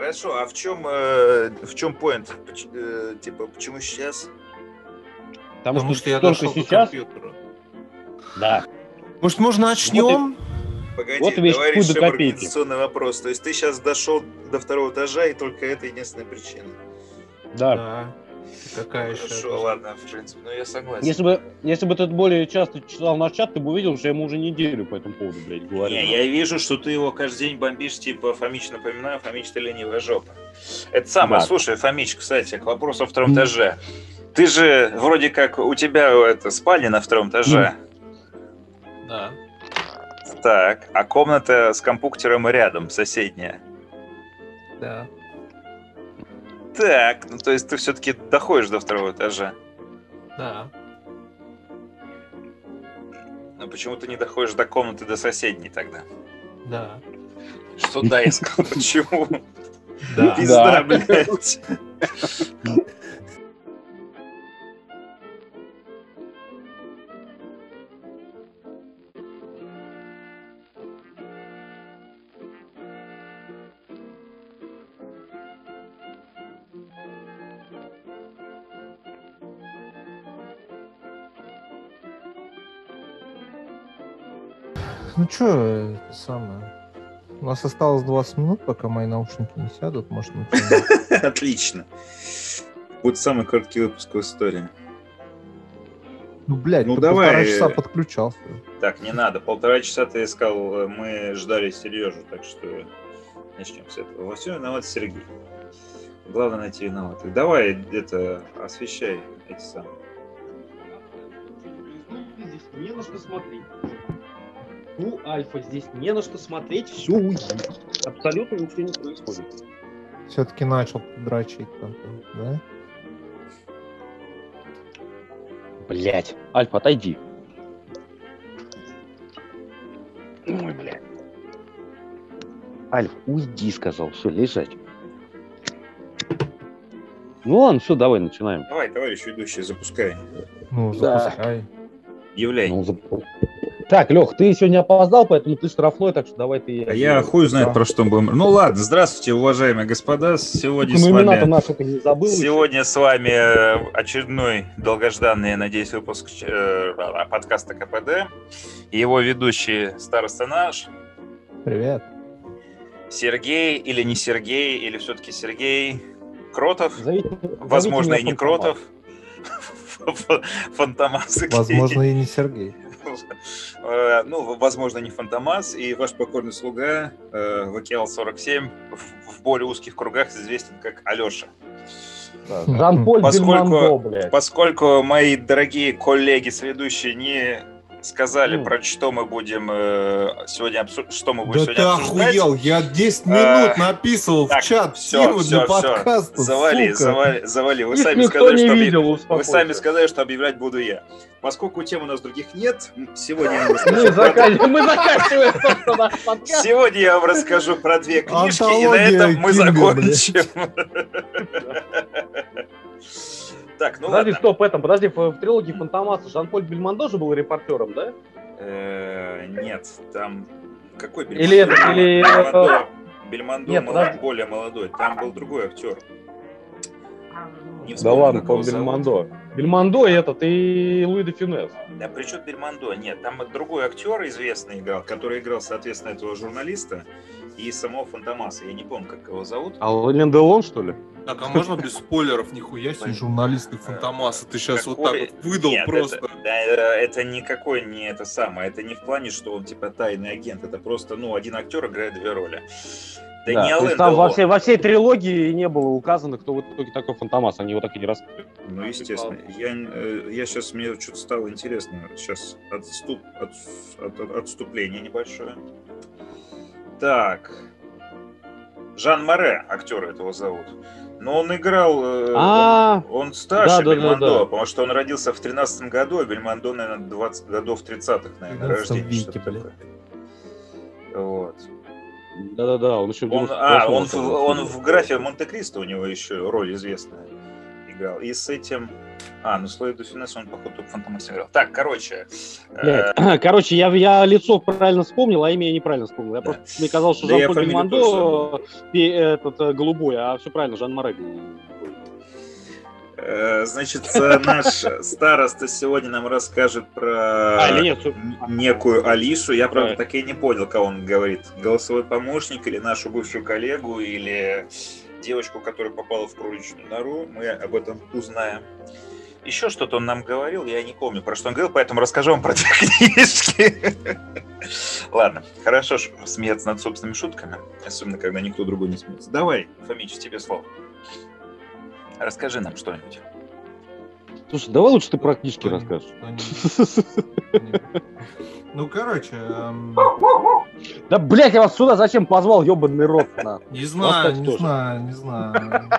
Хорошо, а в чем, э, в чем point? Поч- э, типа, почему сейчас? Потому, Потому что, что я дошел до сейчас, компьютера. да. Может, можно начнем? Погоди, Вот весь товарищ путь до Шеф, копейки. организационный вопрос. То есть ты сейчас дошел до второго этажа, и только это единственная причина. Да. Да. Какая еще? Хорошо, ладно, в принципе, ну я согласен. Если бы, если бы ты более часто читал наш чат, ты бы увидел, что я ему уже неделю по этому поводу, блядь, говорю. Не, я вижу, что ты его каждый день бомбишь, типа, Фомич, напоминаю, Фомич, ты ленивая жопа. Это самое, Да. слушай, Фомич, кстати, к вопросу о втором этаже. Ты же, вроде как, у тебя это спальня на втором этаже. Да. Так, а комната с компьютером рядом, соседняя. Да. Так, ну то есть ты все-таки доходишь до второго этажа. Да. Но почему ты не доходишь до комнаты до соседней тогда? Да. Что да, я сказал, почему? Да. Пизда, Да. блядь. Ну что, это самое. У нас осталось 20 минут, пока мои наушники не сядут. Может, начнем. Отлично. Будет самый короткий выпуск в истории. Ну, блядь, Ну, ты давай. полтора часа подключался. Так, не надо. Полтора часа ты искал, э, мы ждали Сережу, так что начнем с этого. Во всем виноват Сергей. Главное найти виноватых. Давай это освещай эти самые. Здесь не на что смотреть. Ну, Альфа, здесь не на что смотреть, все уйди. Абсолютно ничего не происходит. Все-таки начал дрочить там, да? Блять. Альфа, отойди. Ой, блядь. Альф, уйди, сказал. Все, лежать. Ну ладно, все, давай начинаем. Давай, товарищ ведущий, запускай. Ну, Да. запускай. Являй. Ну, зап- Так, Лех, ты сегодня опоздал, поэтому ты штрафной, так что давай ты... А я хуй знает, про что мы будем. Ну ладно, здравствуйте, уважаемые господа. Сегодня с Ну, вами... не забыл. еще. Сегодня с вами э, очередной долгожданный, я надеюсь, выпуск э, подкаста КПД. И Его ведущий староста наш, Привет. Сергей или не Сергей, или все-таки Сергей Кротов, Зовите- возможно, зовите и не. Кротов. Фантомас. Возможно, и не Сергей. Э, Ну, возможно, не Фантомас. И ваш покорный слуга э, ВКЛ-47 в- в более узких кругах известен как Алеша. Да, Жан-Поль Поскольку- Бельмондо, блядь. Поскольку мои дорогие коллеги, сведущие, не сказали, Ну. про что мы будем э, сегодня обсу- что мы будем Да ты сегодня обсуждать. охуел, я 10 А, минут написывал так, в чат всё, тему всё, для подкаста, Завали, сука. завали, завали. Вы Их сами сказали, что видел, Вы успокойся. сами сказали, что объявлять буду я. Поскольку тем у нас других нет, сегодня Мы, заканчиваем, собственно, подкаст. Сегодня я вам расскажу про две книжки, и на этом мы закончим. Так, ну Подожди, ладно. стоп, этом, подожди, в, в трилогии Фантомаса Жан-Поль Бельмондо же был репортером, да? Э, Нет, там какой Или это- или Бельмондо. Бельмондо Нет, мол- подожди. более молодой. Там был другой актер. Не Да ладно, по. Бельмондо. Бельмондо этот, и Луи де Фюнес. Да при чем Бельмондо? Нет, там другой актер известный играл, который играл, соответственно, этого журналиста и самого Фантомаса. Я не помню, как его зовут. А Лен Делон, что ли? Так, а можно без спойлеров? Нихуя себе, журналисты Фантомаса. Ты сейчас вот так вот выдал Нет, просто. Это, да, это никакой не это самое. Это не в плане, что он типа тайный агент. Это просто, ну, один актер играет две роли. Да, Да, не то есть Ален там во всей, во всей трилогии не было указано, кто в итоге такой Фантомас, они его так и не раскрыли. Ну, естественно. Я, э, я сейчас, мне что-то стало интересно. Сейчас отступ, от, от- от- отступление небольшое. Так. Жан Море, актер этого зовут. Но он играл... э, А, он, он старше да, да, да, Бельмондо, да. потому что он родился в 13 году, а Бельмондо, наверное, 20 годов 30-х, наверное, 13 рождения. веке. Вот. да-да-да, он еще Он, 98-м а, он в, он в графе Монте-Кристо у него еще роль известная играл. И с этим... А, ну Слой до Финесса он, походу, Фантомасе играл. Так, короче... э. Короче, я, я лицо правильно вспомнил, а имя я неправильно вспомнил. Я Да. просто мне казалось, что Да фамилию Бельмондо пи- этот э, голубой, а все правильно, Жан Море. э, Значит, э, наш староста сегодня нам расскажет про... А, нет, некую Алису. Я, правда, Да. так и не понял, кого он говорит. Голосовой помощник или нашу бывшую коллегу, или девочку, которая попала в кроличную нору. Мы об этом узнаем. Еще что-то он нам говорил, я не помню, про что он говорил, поэтому расскажу вам про две книжки. Ладно, хорошо ж смеяться над собственными шутками, особенно когда никто другой не смеется. Давай, Фомич, тебе слово. Расскажи нам что-нибудь. Слушай, давай лучше ты про книжки расскажешь. Ну, короче, эм, Да, блядь, я вас сюда зачем позвал, ебаный рот, на. не знаю, не знаю, не знаю.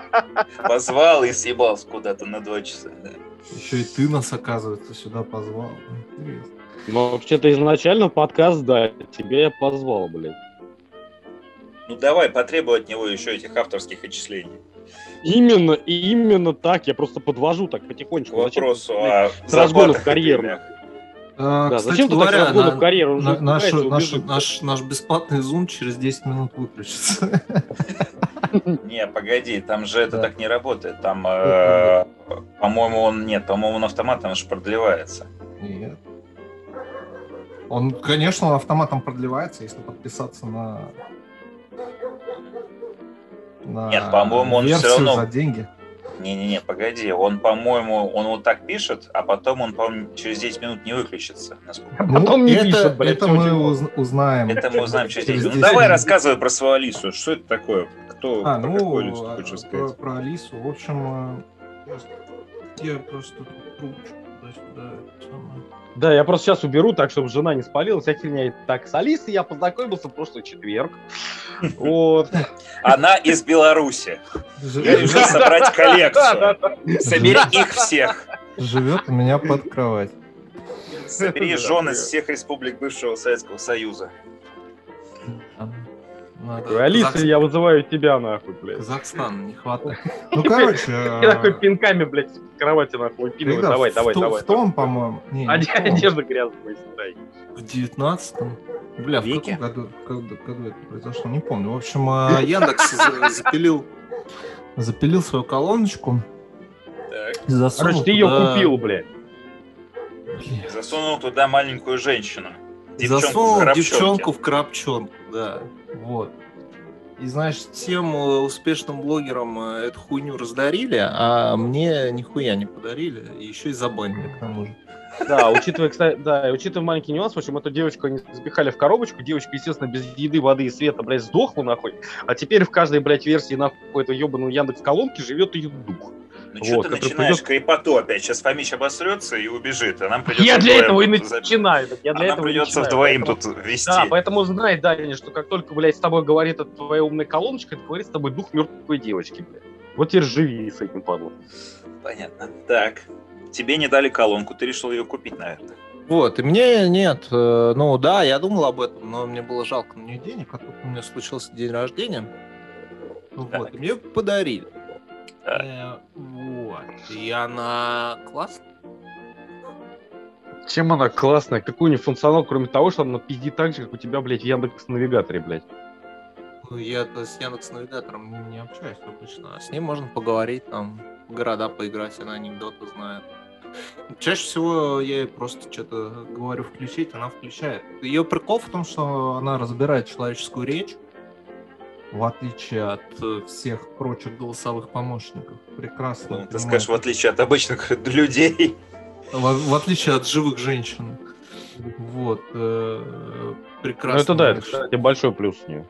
Позвал и съебался куда-то на два часа. да. Еще и ты нас, оказывается, сюда позвал. Интересно. Ну, вообще-то изначально подкаст, да, тебе я позвал, блядь. Ну давай, потребуй от него еще этих авторских отчислений. Именно, именно так, я просто подвожу так потихонечку. К Зачем вопросу блядь, о с разгона в зарплатах и карьеру. премиях. А, Да, Кстати зачем ты так говоря, разгона на- в карьеру? На- наш, наш, наш, наш бесплатный зум через 10 минут выключится. Не, погоди, там же это так не работает. Там, э, по-моему, он нет, по-моему, он автоматом аж продлевается. Нет. Он, конечно, он автоматом продлевается, если подписаться на... на Нет, по-моему, он версию равно- за деньги. Не-не-не, погоди, он, по-моему, он вот так пишет, а потом он, по-моему, через 10 минут не выключится. насколько- Ну, потом не это, пишет, блядь, это мы уз- узнаем. Это мы узнаем через 10 минут. Ну, давай 10. рассказывай про свою Алису. Что это такое? Кто, А, про ну, какую Алису ты а, хочешь про, сказать? про Алису. В общем, э, я просто тут трубочку туда-сюда. самое. Да, я просто сейчас уберу, так, чтобы жена не спалилась. Вся херня. Так, с Алисой я познакомился в прошлый четверг. Вот. Она из Беларуси. Я решил собрать коллекцию. Собери их всех. живет у меня под кровать. Собери Да, жен да. из всех республик бывшего Советского Союза. Надо Алиса, Казах- я вызываю тебя, нахуй, блядь. Казахстан не хватает. Ну, короче... И такой э, пинками, блядь, с кровати, нахуй, когда? Давай, В давай, давай. В том, по-моему. Одежда грязная, дай. В девятнадцатом. Бля, в каком году, году это произошло, не помню. В общем, э, Яндекс за- запилил, запилил свою колоночку Так. засунул Короче, ты ее туда- купил, блядь. Бля, Засунул туда маленькую женщину. Засунул в девчонку в коробчонку, да. Вот. И, значит, всем э, успешным блогерам э, эту хуйню раздарили, а мне нихуя не подарили, и еще и забанили к тому же. Да, учитывая, кстати, да, учитывая маленький нюанс, в общем, эту девочку они запихали в коробочку, девочка, естественно, без еды, воды и света, блядь, сдохла, нахуй, а теперь в каждой, блядь, версии, нахуй, этой ебаной Яндекс-колонки живет ее дух. Ну что Вот, ты который начинаешь придет- крепоту опять? Сейчас Фомич обосрется и убежит, а нам придется Я для вдвоем этого и начинаю, так я А для нам этого и придется начинаю, вдвоим поэтому- тут вести. Да, поэтому знай, Даня, что как только, блядь, с тобой говорит эта твоя умная колоночка, это говорит с тобой дух мертвой девочки, блядь. Вот теперь живи с этим, падлом. Понятно. Так. Тебе не дали колонку, ты решил ее купить, наверное. Вот, и мне нет, э, ну да, я думал об этом, но мне было жалко на нее денег, а тут у меня случился день рождения. Ну. Вот, и мне подарили. Э, Вот, и она классная. Чем она классная? Какой у нее функционал, кроме того, что она пиздит так же, как у тебя, блядь, в Яндекс-навигаторе, блядь. Ну, я с Яндекс Навигатором не общаюсь обычно, а с ней можно поговорить, там, в города поиграть, она анекдоты знает. Чаще всего я ей просто что-то говорю включить, она включает. Ее прикол в том, что она разбирает человеческую речь, в отличие от э, всех прочих голосовых помощников. Прекрасно. Ну, ты скажешь, в отличие от обычных людей. В, в отличие от живых женщин. Вот. э, прекрасно. Ну это да, это, кстати, большой плюс у нее.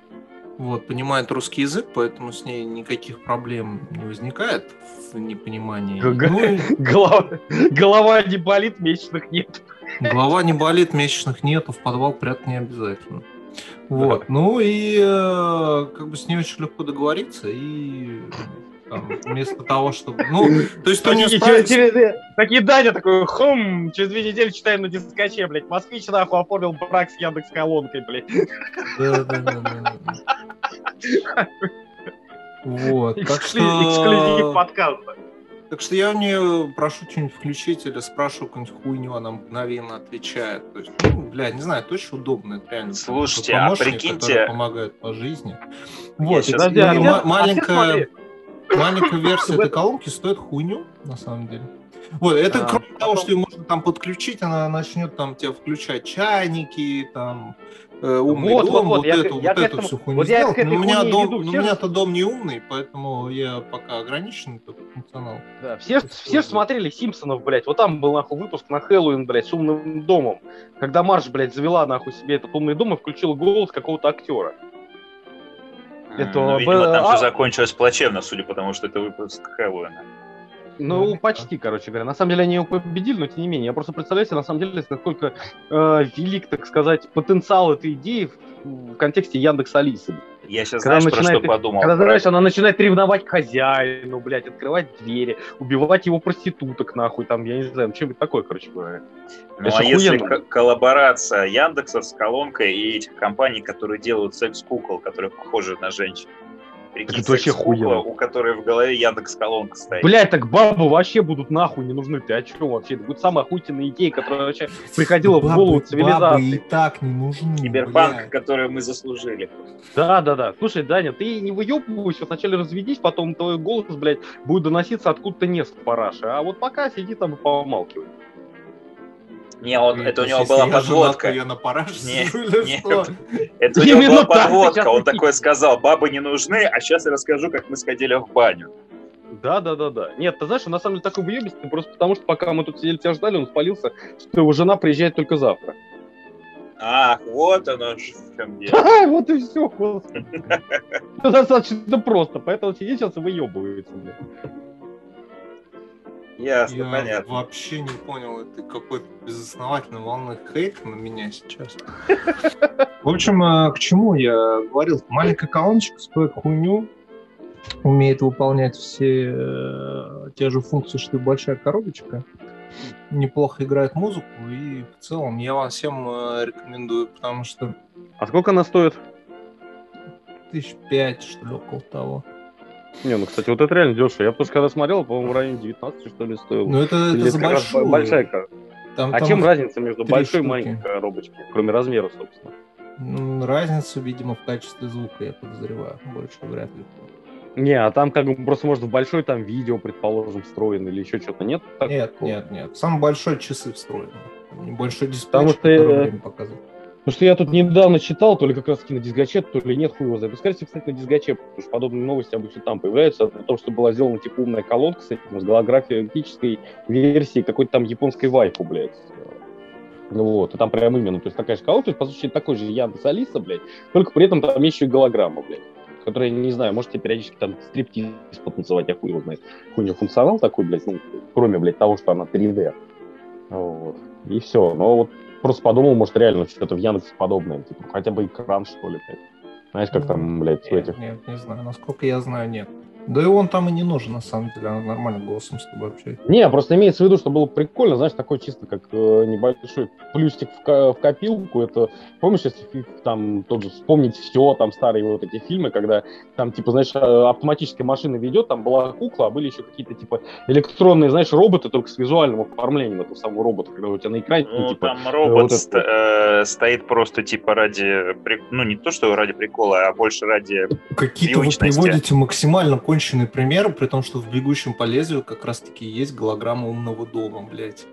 Вот, понимает русский язык, поэтому с ней никаких проблем не возникает в непонимании. Г- Ну, и Голова, голова не болит, месячных нет. голова не болит, месячных нету, в подвал прятать не обязательно. Вот, ну и э, как бы с ней очень легко договориться, и там, вместо того, чтобы... Ну, то есть ты не через- такие Даня такой, хм, через две недели читаем на дискоче, блядь. Москвич нахуй оформил брак с Яндекс колонкой, блядь. Да, да, да. Вот, так Эксклю- Эксклюзив что... подкаста. Так что я у нее прошу что-нибудь включить или спрашиваю какую-нибудь хуйню, она мгновенно отвечает. То есть, ну, блядь, не знаю, это очень удобно. Это реально Слушайте, а прикиньте- помогает по жизни. Вот, и Подожди, а ма- где- а маленькая, маленькая версия этой колонки стоит хуйню, на самом деле. Вот, это А, кроме того, потом- что ее можно там подключить, она начнет там тебе включать чайники, там умный Вот, дом, вот, вот, вот, я эту, к- вот я эту этому- всю хуйню вот я сделать. Но у меня дом, веду. ну, Все у меня же- то дом не умный, поэтому я пока ограничен только функционал. Да, все, все ж смотрели Симпсонов, блядь. Вот там был, нахуй, выпуск на Хэллоуин, блядь, с умным домом. Когда Марш, блядь, завела, нахуй, себе этот умный дом и включила голос какого-то актера. Это Ну, видимо, там а- все закончилось плачевно, судя по тому, что это выпуск Хэллоуина. Ну, Наверняка. почти, короче говоря. На самом деле они его победили, но тем не менее. Я просто представляю себе, на самом деле, насколько э, велик, так сказать, потенциал этой идеи в, в контексте Яндекс Алисы. Я сейчас, Когда знаешь, про что подумал? Когда, Про- знаешь, она начинает ревновать к хозяину, блядь, открывать двери, убивать его проституток, нахуй, там, я не знаю, чем-нибудь такое, короче говоря. Ну, Это а если ко- коллаборация Яндекса с колонкой и этих компаний, которые делают секс-кукол, которые похожи на женщин? Прикинь, это вообще охуенно. у которой в голове Яндекс-колонка стоит. Блять, так бабы вообще будут нахуй не нужны. Ты о чем вообще? Это будет самая охуительная идея, которая вообще приходила в голову Бабы и цивилизации. так не нужны. Киберпанк, блядь. который мы заслужили. Да, да, да. Слушай, Даня, ты не выебывайся, вот вначале разведись, потом твой голос, блядь, будет доноситься откуда-то не с параши. А вот пока сиди там и помалкивай. Не, он, это у него была женат, подводка. я на Не, сижу или не, что? Это у него была подводка. Он такой сказал, бабы не нужны, а сейчас я расскажу, как мы сходили в баню. Да, да, да, да. Нет, ты знаешь, он на самом деле такой выебистый, просто потому что пока мы тут сидели тебя ждали, он спалился, что его жена приезжает только завтра. Ах, вот оно в чем дело. А, вот и все, господи. Достаточно просто, поэтому сидит сейчас и выебывается, блядь. Ясно, Я понятно. вообще не понял этой какой-то безосновательной волны хейта на меня сейчас. В общем, э, к чему я говорил? Маленькая колоночка стоит хуйню, умеет выполнять все э, те же функции, что и большая коробочка. Неплохо играет музыку, и в целом я вам всем э, рекомендую, потому что А сколько она стоит? тысяч пять, что ли, около того. Не, ну, кстати, вот это реально дешево. Я просто когда смотрел, по-моему, в районе 19, что ли, стоил. Но это, это за большую. большая Там- А там чем разница между большой и штуки. маленькой коробочкой, кроме размера, собственно? м, Разница, видимо, в качестве звука, я подозреваю. Больше вряд ли. Не, а там как бы просто может в большой там видео, предположим, встроено или еще что-то нет? Нет, такого? нет, нет. Самый большой часы встроены. Там Небольшой дисплей, Потому что, э, время показывает. Потому что я тут недавно читал, то ли как раз таки на дисгаче, то ли нет, хуй его знает. Всего, кстати, на дисгаче, потому что подобные новости обычно там появляются, о том, что была сделана типа умная колонка с этим, с голографической версией какой-то там японской вайфу, блядь. Ну вот, и там прям именно, то есть такая же колонка, то есть, по сути, такой же Яндекс Алиса, блядь, только при этом там еще и голограмма, блядь, которая, не знаю, можете периодически там стриптиз потанцевать, я хуй его знает. У нее функционал такой, блядь, ну, кроме, блядь, того, что она 3D. Вот. И все. Но вот просто подумал, может, реально что-то в Яндексе подобное. Типа, хотя бы экран, что ли, блядь. Знаешь, как там, блядь, у этих... нет, не знаю. Насколько я знаю, нет. Да и он там и не нужен, на самом деле. Она нормально голосом с тобой общается. Не, просто имеется в виду, что было прикольно, знаешь, такой чисто как э, небольшой плюсик в, ко- в копилку. Это, помнишь, если там тот же вспомнить все, там старые вот эти фильмы, когда там, типа, знаешь, э, автоматическая машина ведет, там была кукла, а были еще какие-то, типа, электронные, знаешь, роботы, только с визуальным оформлением этого самого робота, когда у тебя на экране, Ну, типа, там робот вот ст- э, стоит просто типа ради... при- Ну, не то, что ради прикола, а больше ради... Какие-то вы приводите максимально конченые примеры, при том, что в «Бегущем по лезвию» как раз-таки есть голограмма умного дома, блядь.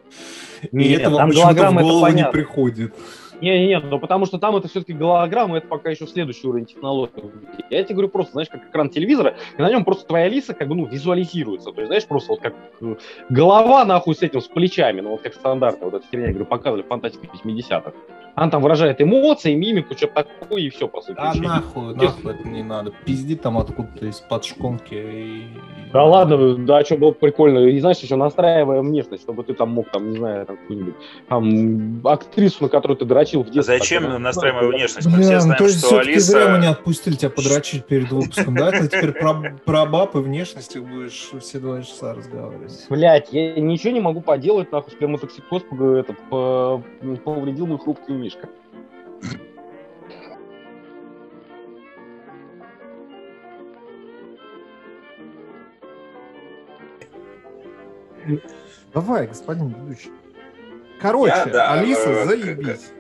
И Нет, это вам почему-то в голову не приходит. Не-не-не, ну потому что там это все-таки голограмма, это пока еще следующий уровень технологий. Я тебе говорю просто, знаешь, как экран телевизора, и на нем просто твоя лиса как бы, ну, визуализируется. То есть, знаешь, просто вот как э, голова, нахуй, с этим, с плечами, ну, вот как стандартная вот эта херня, я говорю, показывали в фантастике 80-х. Она там выражает эмоции, мимику, что-то такое, и все, по сути. А Вообще. нахуй, нахуй это не надо. Пизди там откуда-то из-под шконки. И... Да ладно, да, что было прикольно. И знаешь, еще настраивая внешность, чтобы ты там мог, там, не знаю, там, какую-нибудь там, актрису, на которую ты дрочил в А детстве. зачем так, настраивать внешность? Мы Бля, все ну знаем, то есть что все-таки зря мы не Алиса... отпустили тебя подрочить перед выпуском, да? Ты теперь про, про баб и внешность будешь все два часа разговаривать. Блять, я ничего не могу поделать, нахуй, сперматоксикоз пог- этот, по- повредил мой хрупкий мишка. Давай, господин ведущий. Короче, Я, да, Алиса, э, заебись.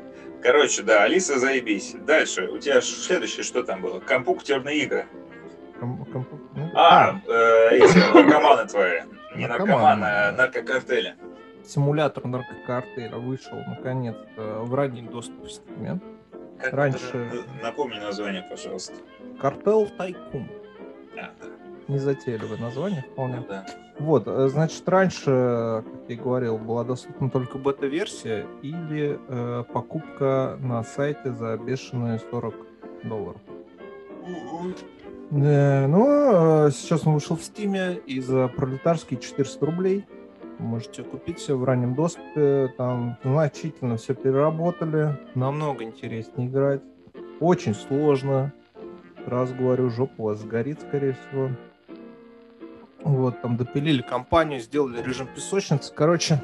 Короче, да, Алиса, заебись. Дальше, у тебя следующее что там было? Компьютерные игры. Ком- ком- ну, А, э, эти наркоманы твои. Не Наркоманы. наркоманы, а наркокартели. Симулятор наркокартеля вышел наконец-то в ранний доступ в Steam. Как Раньше-? Напомни название, пожалуйста. Картел Тайкун. А, да. Незатейливое название вполне. Ну да. Вот, э, значит, раньше, как я и говорил, была доступна только бета-версия или э, покупка на сайте за бешеные 40 долларов. Э, ну, э, сейчас он вышел в Стиме и за пролетарские 400 рублей можете купить все в раннем доступе. Там значительно все переработали, намного интереснее играть. Очень сложно. Раз говорю, жопа у вас сгорит, скорее всего. Вот, там допилили компанию, сделали режим песочницы. Короче,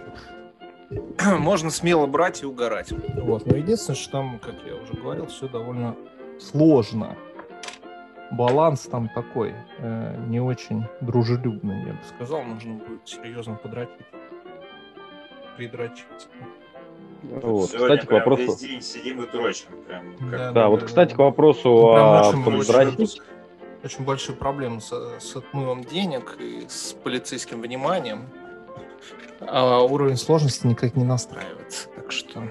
можно смело брать и угорать. Вот. Но единственное, что там, как я уже говорил, все довольно сложно. Баланс там такой, э, не очень дружелюбный, я бы сказал. Нужно будет серьезно подрочить. Придрочить. Вот. Сегодня Кстати, к вопросу... весь день сидим и дрочим. Прям, как Да, вот, кстати, к вопросу Ну, о подразнить. Очень большие проблемы с, с отмывом денег и с полицейским вниманием. А уровень сложности никак не настраивается. Так что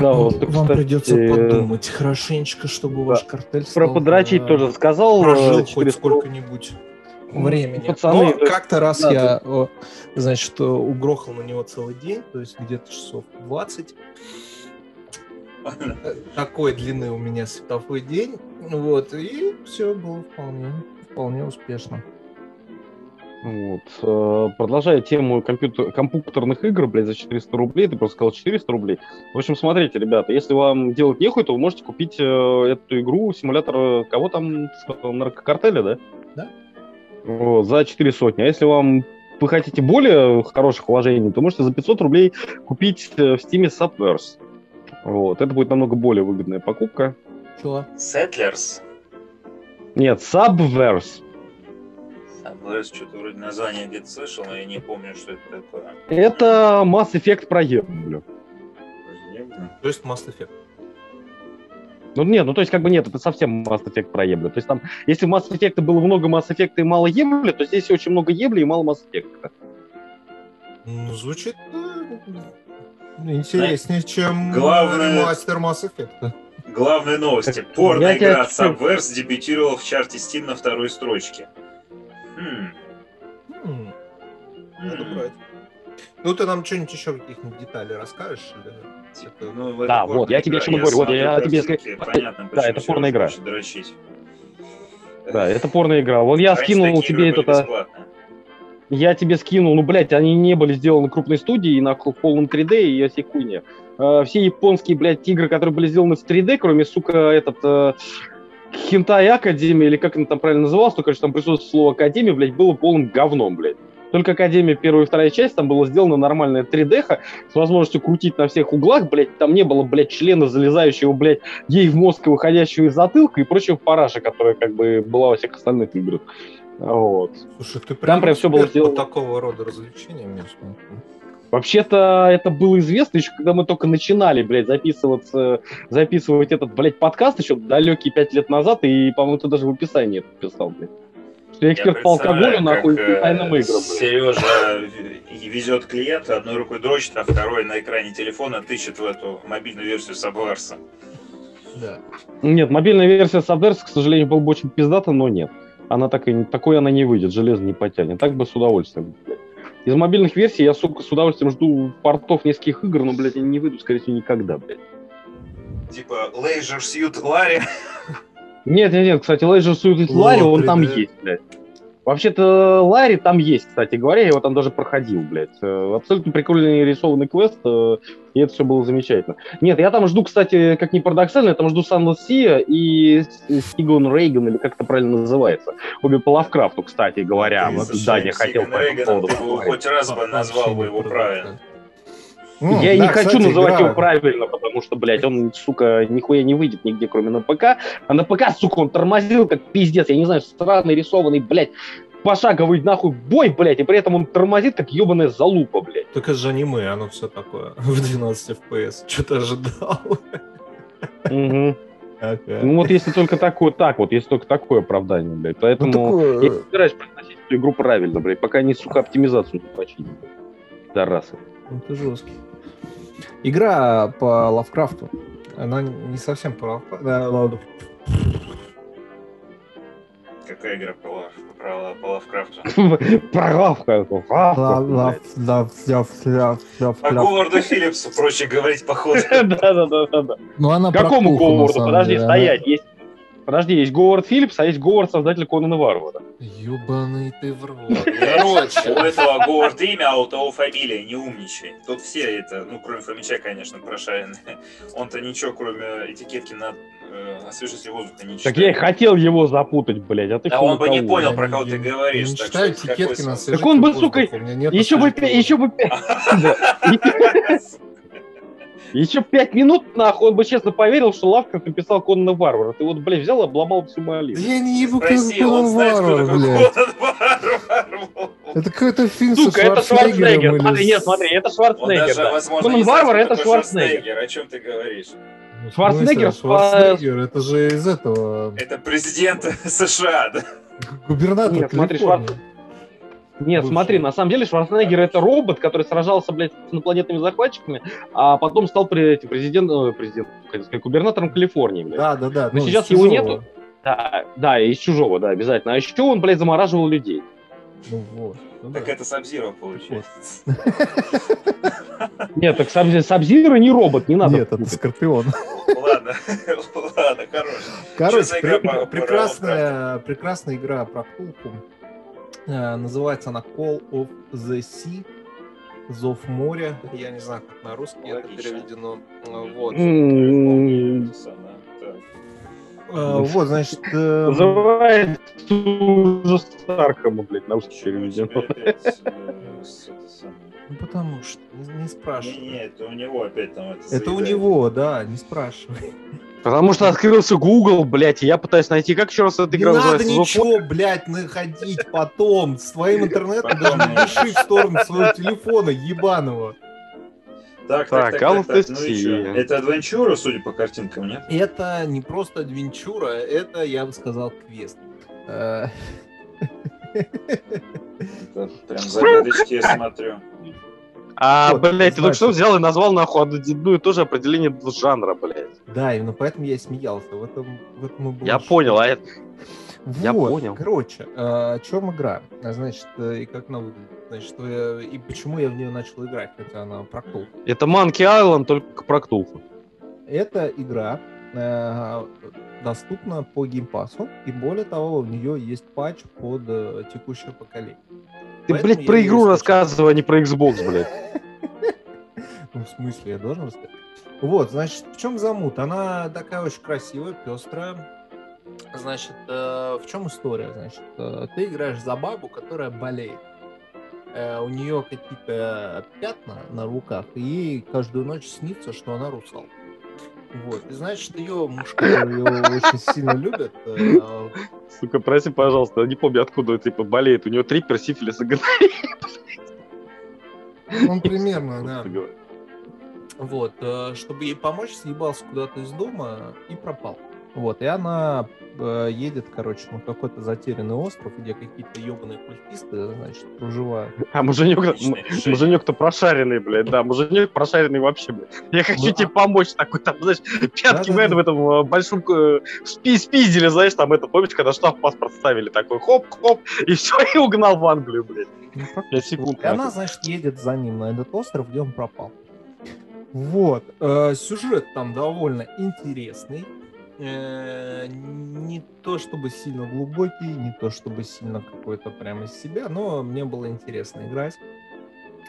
Да, вот, вам кстати, придется подумать хорошенечко, чтобы ваш картель Про стал, подрачить э, тоже сказал. прожил э, хоть 400 сколько-нибудь времени. пацаны, Но то- как-то раз да, я, о, значит, э, угрохал на него целый день, то есть где-то часов 20. Э, Такой длины у меня световой день. Вот, и все было вполне, вполне успешно. Вот. э, Продолжая тему компьютер, компьютерных игр, блядь, за 400 рублей, ты просто сказал 400 рублей. В общем, смотрите, ребята, если вам делать нехуй, то вы можете купить э, эту игру, симулятор, э, кого там, наркокартеля, да? Да. Вот, за 4 сотни. А если вам вы хотите более хороших вложений, то можете за 500 рублей купить э, в Steam Subverse. Вот, это будет намного более выгодная покупка. Чё? Settlers. Нет, Subverse. Settlers, что-то вроде название где-то слышал, но я не помню, что это такое. Это Mass Effect про еблю. То есть Mass Effect. Ну нет, ну то есть как бы нет, это совсем Mass Effect про еблю. То есть там, если в Mass Effect было много Mass Effect и мало ебли, то здесь очень много ебли и мало Mass Effect. Ну, звучит э, интереснее, чем Главное- мастер Mass Effect. Главные новости. Порная игра Subverse дебютировала в чарте Steam на второй строчке. Хм. Надо М. брать. Ну, ты нам что-нибудь еще каких-нибудь деталей расскажешь? Или... Типа, ну, это Да, вот, я тебе о чем говорю. Вот я тебе Понятно, Да, это порная игра. Да, это порная игра. Вот я скинул тебе были а. Я тебе скинул, ну, блядь, они не были сделаны крупной студией на полном 3D и всей хуйне. Э, все японские, блядь, игры, которые были сделаны в 3D, кроме, сука, этот... Хентай Академия, или как она там правильно называлась, только что там присутствует слово Академия, блядь, было полным говном, блядь. Только Академия первая и вторая часть, там было сделано нормальная 3D с возможностью крутить на всех углах, блядь, там не было, блядь, члена, залезающего, блядь, ей в мозг и выходящего из затылка и прочего параша, которая как бы была во всех остальных играх. Вот. Слушай, ты прям, прям всё было сделано. такого рода развлечениям, я смотрю. Вообще-то это было известно еще, когда мы только начинали, блядь, записываться, записывать этот, блядь, подкаст еще далекие пять лет назад, и, по-моему, ты даже в описании это писал, блядь. Что я эксперт по алкоголю, нахуй, и тайным играм. Сережа везет клиента, одной рукой дрочит, а второй на экране телефона тычет в эту мобильную версию Subverse. Да. Нет, мобильная версия Subverse, к сожалению, была бы очень пиздата, но нет. Она так и, такой она не выйдет, железо не потянет. Так бы с удовольствием, блядь. Из мобильных версий я, сука, с удовольствием жду портов нескольких игр, но, блядь, они не выйдут, скорее всего, никогда, блядь. Типа Leisure Suit Larry. Нет, нет, нет, кстати, Leisure Suit Larry, он там 3D. есть, блядь. Вообще-то Ларри там есть, кстати говоря, я его там даже проходил, блядь. Э, Абсолютно прикольный рисованный квест, э, и это все было замечательно. Нет, я там жду, кстати, как ни парадоксально, я там жду Sunless Sea и Стигон Рейган, или как это правильно называется. Обе по Лавкрафту, кстати говоря. Ты да, я хотел по этому поводу хоть раз бы назвал бы его правильно. М, Я и да, не хочу кстати, называть игра- его правильно, потому что, блядь, он, сука, нихуя не выйдет нигде, кроме на ПК. А на ПК, сука, он тормозил как пиздец. Я не знаю, странный, рисованный, блядь, пошаговый нахуй бой, блядь, и при этом он тормозит, как ебаная залупа, блядь. Так это же аниме, оно все такое. В 12 FPS. Что ты ожидал? Мгм. Ага. Ну вот если только такое, так вот, если только такое оправдание, блядь. Ну, Поэтому такое, я не собираюсь произносить эту игру правильно, блядь, пока они, сука, оптимизацию не починят. Дарасы. Ну, ты жесткий. Игра по Лавкрафту. Она не совсем по Лавкрафту. Какая игра по, про- по Лавкрафту? Правка. Лав- лав- лав- лав- лав- лав- По. Говарду Филлипсу, проще говорить, походу. Да-да-да-да. Ну, она про Какому Говарду? Подожди, стоять. Есть... Подожди, есть Говард Филлипс, а есть Говард, создатель Конана Варвара. Ёбаный ты в рот. У Короче. этого Говард имя, а у того фамилия, не умничай. Тут все это, ну, кроме Фомича, конечно, прошаренные. Он-то ничего, кроме этикетки на э, освежитель воздуха не читает. Так я и хотел его запутать, блядь, а ты Да он бы не на понял, про кого ты я говоришь. не так читаю этикетки на смысл? Так он бы, сука, нет Еще бы, еще бы, еще пять минут, нахуй, он бы честно поверил, что Лавкрафт написал Конана Варвара. Ты вот, блядь, взял и обломал всю малину. Я не ебу он Конан Варвар, блядь. Это какой-то фильм со Сука, это Шварценеггер. Или нет, с- смотри, это Он Шварценеггер, даже, да. возможно, Конан Варвар это такой Шварценеггер. О чем ты говоришь? Ну, Шварценеггер Шварценеггер, это же из этого Это президент США, да? губернатор Нет, смотри, Калифорнии. Нет, Бывший. смотри, на самом деле Шварценеггер это робот, который сражался, блядь, с инопланетными захватчиками, а потом стал президентом, президент, сказать, губернатором Калифорнии, блядь. Да, да, да. Но ну, сейчас его нету. Да, да, из чужого, да, обязательно. А еще он, блядь, замораживал людей. Ну вот. Ну да. Так это Сабзиро получается. Нет, так Саб- Сабзиро не робот, не надо. Нет, это путать. Ладно, Скорпион. ладно, хорош. Короче, прекрасная, прекрасная игра про Ктулху. Э, Называется она Call of the Sea. Зов моря. Я не знаю, как на русский это переведено. Э, Вот. Э, Вот, значит, э, Называется ужас Архама, блядь, на русский переведено. ну потому что, не, не спрашивай. Не, это у него опять там это Это у него, да, не спрашивай. Потому что открылся Google, блядь, и я пытаюсь найти, как еще раз эта Не игра надо называется? Зов ничего, блядь, находить потом. С твоим интернетом даже найдешь. дыши в сторону своего телефона ебаного. Так, Так, так, так, Call of так, так, ну и Duty. чё? Это адвенчура, судя по картинкам, нет? Это не просто адвенчура, это, я бы сказал, квест. Э, Это прям загадочки я смотрю. А, Вот, блядь, ты только что взял и назвал нахуй одно и то же определение жанра, блядь. Да, именно поэтому я и смеялся. В этом, в этом и было Я понял, а это... я Вот, понял. Короче, э, о чем игра? А, Значит, э, и как она выглядит? Значит, и почему я в нее начал играть, хотя она про Ктулху. Это Monkey Island, только про Ктулху. Эта игра э, доступна по геймпасу, и более того, у нее есть патч под э, текущее поколение. Ты, Поэтому блядь, я про игру рассказывай, а не про Xbox, блядь. Ну, в смысле, я должен рассказать? Вот, значит, в чем замут? Она такая очень красивая, пестрая. Значит, э, в чем история? Значит, э, ты играешь за бабу, которая болеет. Э, у нее какие-то пятна на руках, и ей каждую ночь снится, что она русал. Вот, и значит, ее муж, который ее очень сильно любит, э, Сука, прости, пожалуйста, не помню, откуда типа болеет. У него трипер, сифилис и гонорея. он примерно, да. Вот, э, чтобы ей помочь, съебался куда-то из дома и пропал. Вот, и она э, едет, короче, на какой-то затерянный остров, где какие-то ебаные культисты, значит, проживают. А муженек, муженек-то прошаренный, блядь, да, муженек прошаренный вообще, блядь. Я хочу Ну, тебе помочь, такой, там, знаешь, пятки Да-да-да. в этом, в этом э, большом э, спи- спиздили, знаешь, там это, помнишь, когда штраф паспорт ставили, такой, хоп-хоп, и все, и угнал в Англию, блядь. Пять секунд. И она, значит, едет за ним на этот остров, где он пропал. Вот, э, сюжет там довольно интересный. Э, не то чтобы сильно глубокий, не то чтобы сильно какой-то прямо из себя, но мне было интересно играть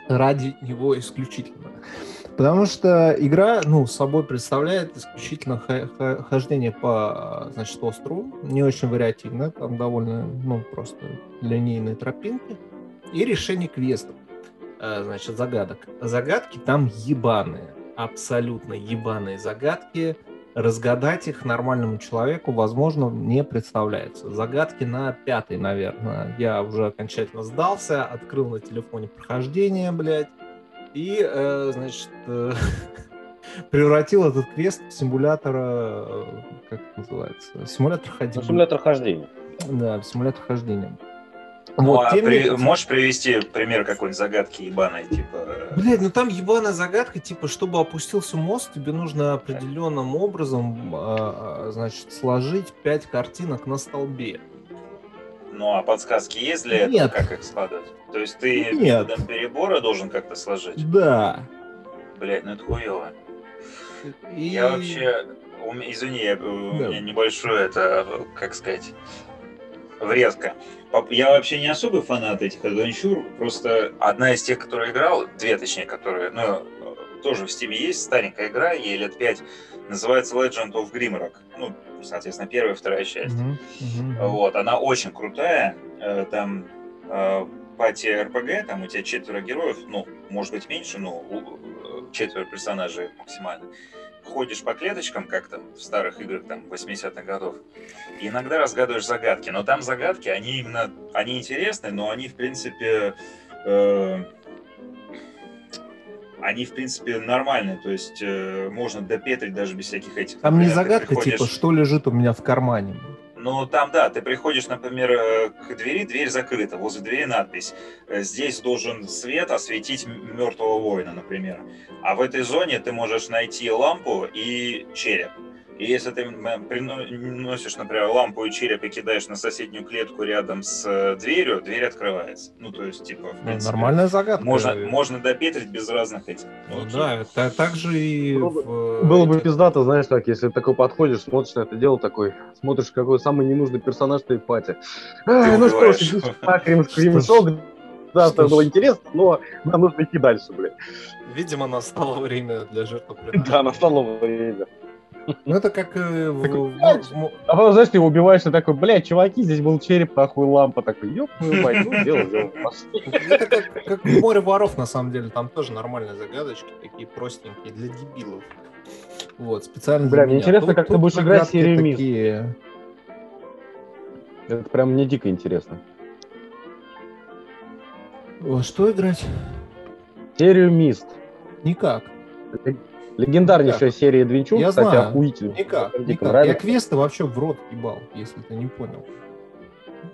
ради него исключительно. Потому что игра, ну, собой представляет исключительно хождение по, значит, острову, не очень вариативно, там довольно, ну, просто линейные тропинки, и решение квестов, э, значит, загадок. Загадки там ебаные, абсолютно ебаные загадки. Разгадать их нормальному человеку, возможно, не представляется. Загадки на пятый, наверное. Я уже окончательно сдался, открыл на телефоне прохождение, блядь, и, э, значит, э, превратил этот квест в симулятор, э, как это называется, симулятор ходьбы. Симулятор хождения. Да, в симулятор хождения. Ну, Вот, а тем не при- менее- Можешь привести пример какой-нибудь загадки ебаной, типа... э, Блядь, ну там ебаная загадка, типа, чтобы опустился мост, тебе нужно определенным образом, а, а, значит, сложить пять картинок на столбе. Ну, а подсказки есть для этого, Нет. как их складывать? То есть ты Нет. перебора должен как-то сложить? Да. Блять, ну это хуево. И... Я вообще... у Извини, я- у Да. меня небольшое это, как сказать, врезка. Я вообще не особый фанат этих адвенчур, просто одна из тех, которые играл, две точнее, которые, ну, э, тоже в Стиме есть, старенькая игра, ей лет пять, называется Legend of Grimrock. Ну, соответственно, первая и вторая часть. Мгм, мгм. Вот, она очень крутая. э, Там э, пати РПГ, там у тебя четверо героев, ну, может быть меньше, но четверо персонажей максимально. Ходишь по клеточкам, как там в старых играх там 80-х годов, и иногда разгадываешь загадки. Но там загадки, они именно, они интересны, но они, в принципе, э, они, в принципе, нормальные. То есть э, можно допетрить даже без всяких этих. Там не Например, ты загадка, приходишь- типа, что лежит у меня в кармане. Ну, там, да, ты приходишь, например, э, к двери, дверь закрыта, возле двери надпись. э, Здесь должен свет осветить мертвого воина, например. А в этой зоне ты можешь найти лампу и череп. И если ты приносишь, например, лампу и череп и кидаешь на соседнюю клетку рядом с э, дверью, дверь открывается. Ну, то есть, типа, в Ну, принципе, Нормальная загадка. Можно, можно допетрить без разных этих. Ну окей. да, это так же и... Было бы- в, Было бы этих- пиздато, знаешь, так, если такой подходишь, смотришь на это дело такой, смотришь, какой самый ненужный персонаж ты в пати. Ай, ну что ж, нахрен, скримшок. Да, что это было интересно, но нам нужно идти дальше, блядь. Видимо, настало время для жертвоприношения. Да, настало время. Ну это как э, в- в- А потом, знаешь, ты его убиваешь, и такой, блядь, чуваки, здесь был череп, нахуй лампа. Такой, ёб твою мать, ну, дело, дело. Это как, как море воров, на самом деле. Там тоже нормальные загадочки, такие простенькие, для дебилов. Вот, специально Бля, мне интересно, Тут- как ты будешь играть серию такие. Это прям мне дико интересно. Во что играть? Серию Мист. Никак. Легендарнейшая серия Двинчук, Я кстати, знаю. охуительная. Никак. Никак. Я нравится. квесты вообще в рот ебал, если ты не понял.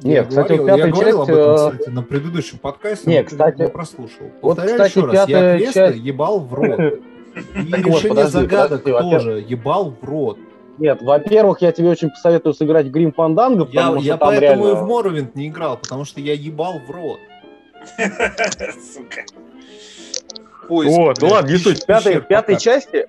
Нет, я кстати, говорил, пятая я говорил часть, об этом, э, кстати, на предыдущем подкасте, Не, но ты кстати, не прослушал. вот, Повторяю кстати, еще раз, я квесты часть- ебал в рот. И Так вот, решение подожди, загадок подожди, тоже ебал в рот. Нет, во-первых, я тебе очень посоветую сыграть в Грим Фанданго, Я, я поэтому реально... и в Моровинт не играл, потому что я ебал в рот. Сука. Поиск, Вот, ну ладно, не суть. В пятой, в пятой части...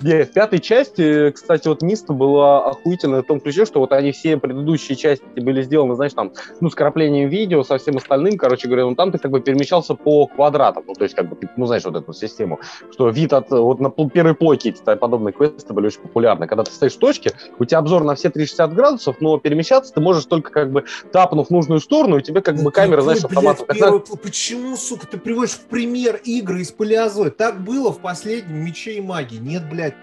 Не, в пятой части, кстати, вот Миста была охуительная в том ключе, что вот они все предыдущие части были сделаны, знаешь, там, ну, с краплением видео, со всем остальным, короче говоря, ну, там ты как бы перемещался по квадратам, ну, то есть, как бы, ну, знаешь, вот эту систему, что вид от, вот на первой плойке эти подобные квесты были очень популярны. Когда ты стоишь в точке, у тебя обзор на все 360 градусов, но перемещаться ты можешь только, как бы, тапнув нужную сторону, и тебе, как бы, камера, Какой, знаешь, как первый Почему, сука, ты приводишь в пример игры из Палеозой? Так было в последнем Мече и Магии. Нет, блядь.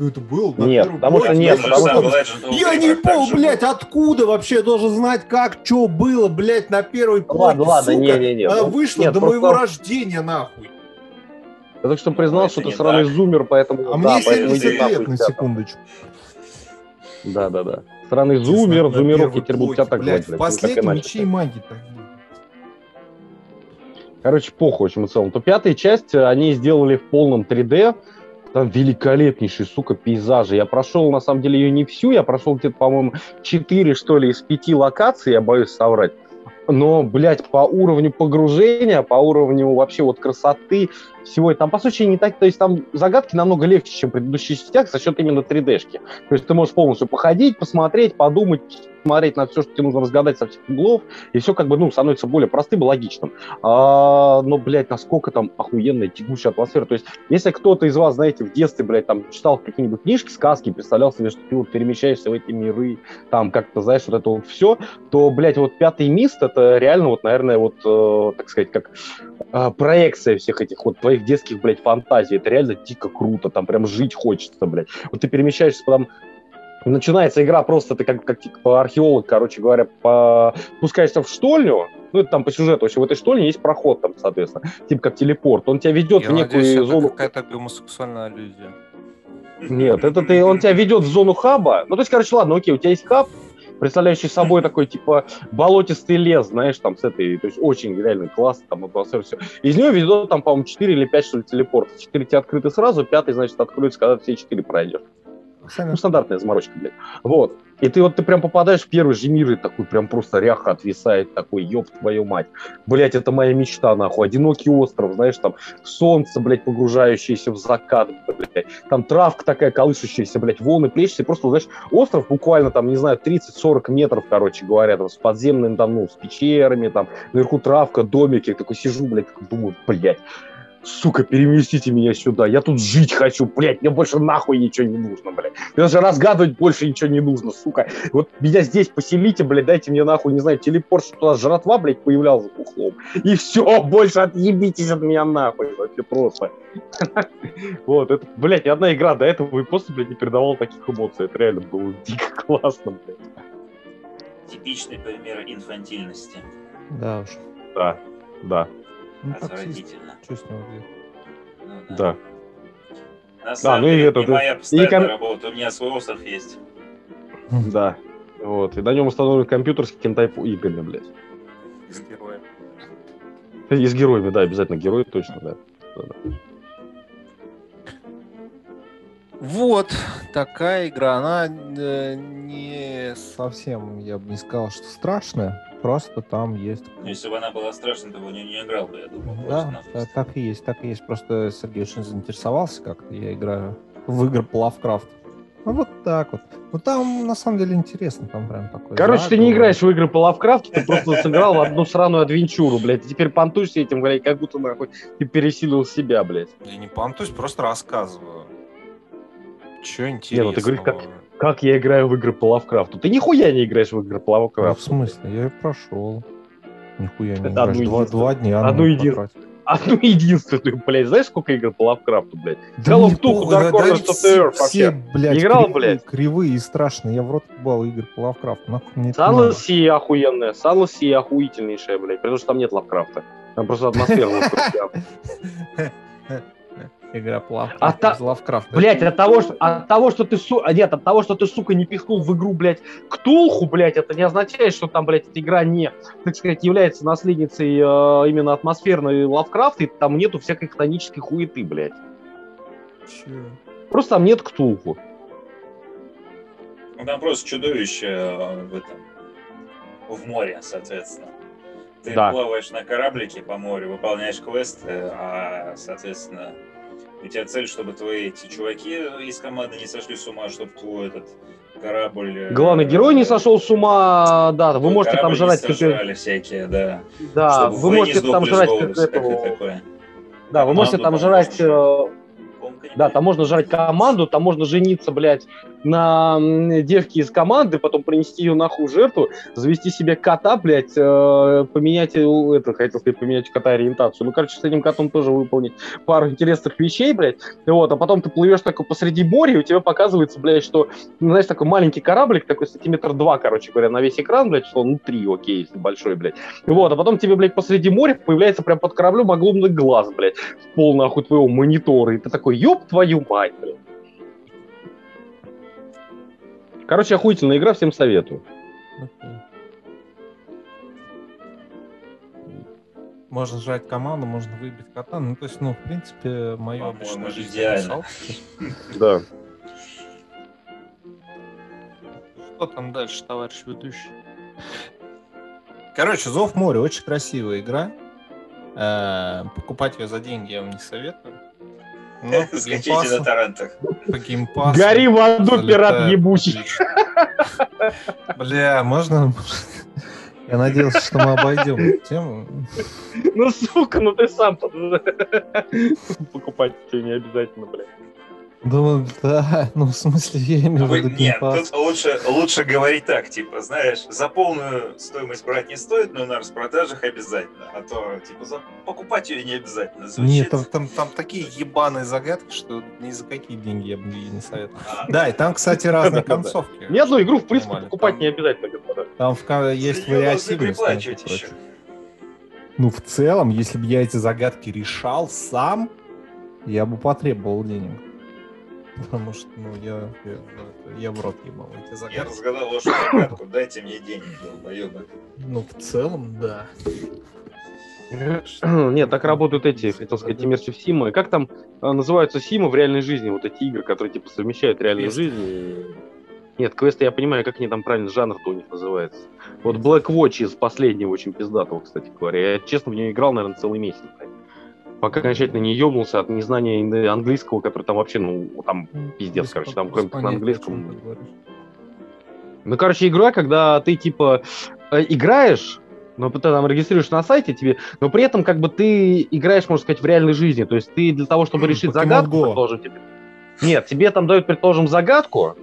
Ну, это было на Нет, потому что нет, Я потому не что- of Я не же блядь, был. откуда вообще должен знать, как, что было, блядь, на первой плойке, Ладно, ладно, сука. не-не-не, Она ну, вышла нет, до просто- моего рождения, нахуй. Я только что признал, что ты сраный зумер, поэтому... А да, мне поэтому иди 70 нахуй лет, на секундочку. Да, да, да. Сраный зумер, зумерок, и теперь будут тебя так звать, В последнем Ну, так Мече иначе. и Магии так. Короче, похуй очень в целом. То пятая часть э, они сделали в полном 3D. Там великолепнейшие, сука, пейзажи. Я прошел, на самом деле, ее не всю. Я прошел где-то, по-моему, 4, что ли, из 5 локаций, я боюсь соврать. Но, блядь, по уровню погружения, по уровню вообще вот красоты, всего, там, по сути, не так, то есть там загадки намного легче, чем в предыдущих частях за счет именно 3D-шки. То есть ты можешь полностью походить, посмотреть, подумать, смотреть на все, что тебе нужно разгадать со всех углов, и все как бы, ну, становится более простым и логичным. А, но, блядь, насколько там охуенная текущая атмосфера. То есть, если кто-то из вас, знаете, в детстве, блядь, там, читал какие-нибудь книжки, сказки, представлял себе, что ты вот перемещаешься в эти миры, там, как-то, знаешь, вот это вот все, то, блядь, вот «Пятый мист» — это реально вот, наверное, вот, э, так сказать, как э, проекция всех этих вот твоих детских, блядь, фантазий. Это реально дико круто, там прям жить хочется, блядь. Вот ты перемещаешься там начинается игра просто, ты как, как типа, археолог, короче говоря, по... пускаешься в штольню, ну, это там по сюжету, вообще в этой штольне есть проход там, соответственно, типа как телепорт. Он тебя ведет Я в некую надеюсь, это зону... какая-то гомосексуальная аллюзия. Нет, это ты, он тебя ведет в зону хаба. Ну, то есть, короче, ладно, окей, у тебя есть хаб, представляющий собой такой, типа, болотистый лес, знаешь, там, с этой, то есть, очень реально классно, там, атмосфера, все. Из него ведет, там, по-моему, 4 или 5, что ли, телепортов. 4 тебе открыты сразу, пятый, значит, откроется, когда все 4 пройдешь. Ну, стандартная заморочка, блядь. Вот. И ты вот ты прям попадаешь в первый же мир, и такой прям просто ряха отвисает, такой, ёб твою мать. Блять, это моя мечта, нахуй. Одинокий остров, знаешь, там солнце, блядь, погружающееся в закат, блядь. Там травка такая колышущаяся, блядь, волны плещутся. Просто, знаешь, остров буквально там, не знаю, 30-40 метров, короче говоря, там, с подземным, там, ну, с пещерами, там, наверху травка, домики. Я такой сижу, блядь, такой думаю, блядь, сука, переместите меня сюда, я тут жить хочу, блядь, мне больше нахуй ничего не нужно, блядь. Мне даже разгадывать больше ничего не нужно, сука. Вот меня здесь поселите, блядь, дайте мне нахуй, не знаю, телепорт, что туда жратва, блядь, появлялась за углом. И все, больше отъебитесь от меня нахуй, вообще просто. Вот, это, блядь, ни одна игра до этого и после, блядь, не передавала таких эмоций. Это реально было дико классно, блядь. Типичный пример инфантильности. Да уж. Да, да, Ну, Отвратительно. что с него взять? Ну да. На самом ну и деле, это, не да. моя постоянная ком- работа, у меня свой остров есть. Да. Вот. И на нем установлен компьютер с кентайп играми, блядь. С героем. И с героями, да, обязательно герои, точно, да. Да-да. Вот такая игра. Она э, не... Совсем, я бы не сказал, что страшная. Просто там есть... Но если бы она была страшной, то бы не, не играл бы, я думаю. Да, да, так и есть, так и есть. Просто Сергей очень заинтересовался как-то. Я играю в игры по Лавкрафту. Ну, вот так вот. Ну, там, на самом деле, интересно. Там прям такой... Короче, ты не играешь в игры по Лавкрафту, ты просто сыграл в одну сраную адвенчуру, блядь. И теперь понтуешься этим, блядь, как будто нахуй ты пересилил себя, блядь. Я не понтуюсь, просто рассказываю. Че Не, интересного? ну ты говоришь, как- Как я играю в игры по Лавкрафту? Ты нихуя не играешь в игры по Ну, в Лавкрафту. смысле? Я ее прошел. Нихуя не Это играешь. одну Два, единственную- два дня. одну единственную. Одну единственную, блядь. Знаешь, сколько игр по Лавкрафту, блядь? Да Call of Duty, Dark Corners of the Earth Все, вообще. блядь, Играл, кривые, блядь? кривые и страшные. Я в рот ебал игр по Лавкрафту. Нахуй мне надо. Sea охуенная. Sea охуительнейшая, блядь. Потому что там нет Лавкрафта. Там просто атмосфера. Игра по Лавкрафту. А та- Лавкрафта. Блять, от того, что, от того, что ты, су... а, нет, от того, что ты, сука, не пихнул в игру, блядь, Ктулху, блядь, это не означает, что там, блядь, эта игра не, так сказать, является наследницей э, именно атмосферной Лавкрафта, и там нету всякой хтонической хуеты, блядь. Чё? Просто там нет Ктулху. Ну, там просто чудовище э, в этом, в море, соответственно. Ты Да. плаваешь на кораблике по морю, выполняешь квесты, а, соответственно, у тебя цель, чтобы твои эти чуваки из команды не сошли с ума, чтобы твой этот корабль... э, Главный герой не сошел с ума, да, вы можете там жрать... сожрали всякие, да. Да, Чтобы вы можете там жрать как этого-. Да, вы можете Команду, там жрать... э, Да, там можно жрать команду, там можно жениться, блядь, на м, девке из команды, потом принести ее нахуй жертву, завести себе кота, блядь, э, поменять, это, хотел сказать, поменять кота ориентацию. Ну, короче, с этим котом тоже выполнить пару интересных вещей, блядь. Вот, а потом ты плывешь такой посреди моря, и у тебя показывается, блядь, что, ну, знаешь, такой маленький кораблик, такой сантиметр два, короче говоря, на весь экран, блядь, что, ну, три, окей, если большой, блядь. Вот, а потом тебе, блядь, посреди моря появляется прям под кораблем огромный глаз, блядь, в пол, нахуй, твоего монитора, и ты такой, ёб твою мать, блядь. Короче, охуительная игра, всем советую. Можно жрать команду, можно выбить кота. Ну, то есть, ну, в принципе, мое обычное жизненное идеально. Да. Что там дальше, товарищ ведущий? Короче, Зов моря очень красивая игра. Э, Покупать ее за деньги я вам не советую. Ну, Скачайте на торрентах. По геймпасу. Гори в аду, пират ебучий. Бля, можно? Я надеялся, что мы обойдем эту тему. Ну, сука, ну ты сам покупать тебе не обязательно, блядь. Думаю, да, ну в смысле, я имею в Вы- виду Нет, тут лучше, лучше говорить так, типа, знаешь, за полную стоимость брать не стоит, но на распродажах обязательно. А то, типа, за... покупать ее не обязательно. Звучит... Нет, там, там, там такие ебаные загадки, что ни за какие деньги я бы ей не советовал. А, Да, и там, кстати, разные концовки. Ни одну игру, в принципе, покупать не обязательно, господа. Там есть вариативность. еще. Ну, в целом, если бы я эти загадки решал сам, я бы потребовал денег. Потому что, ну, я, я, я в рот ебал эти Я загадки. разгадал вашу загадку, дайте мне денег, долбоёбы. Ну, в целом, да. Нет, так работают эти, хотел сказать, иммерсив симы. Как там э, называются симы в реальной жизни? Вот эти игры, которые типа совмещают реальную жизнь. и- Нет, квесты я понимаю, как они там правильно жанр-то у них называется. Вот Black Watch из последнего очень пиздатого, кстати говоря. Я, честно, в нее играл, наверное, целый месяц. Пока окончательно не ебнулся от незнания английского, который там вообще, ну, там пиздец, Без короче, там кроме как на английском. Ну, короче, игра, когда ты, типа, э, играешь, но ты там регистрируешь на сайте тебе, но при этом, как бы, ты играешь, можно сказать, в реальной жизни. То есть ты для того, чтобы решить Pokemon загадку, Go. предположим, тебе... Нет, тебе там дают, предположим, загадку,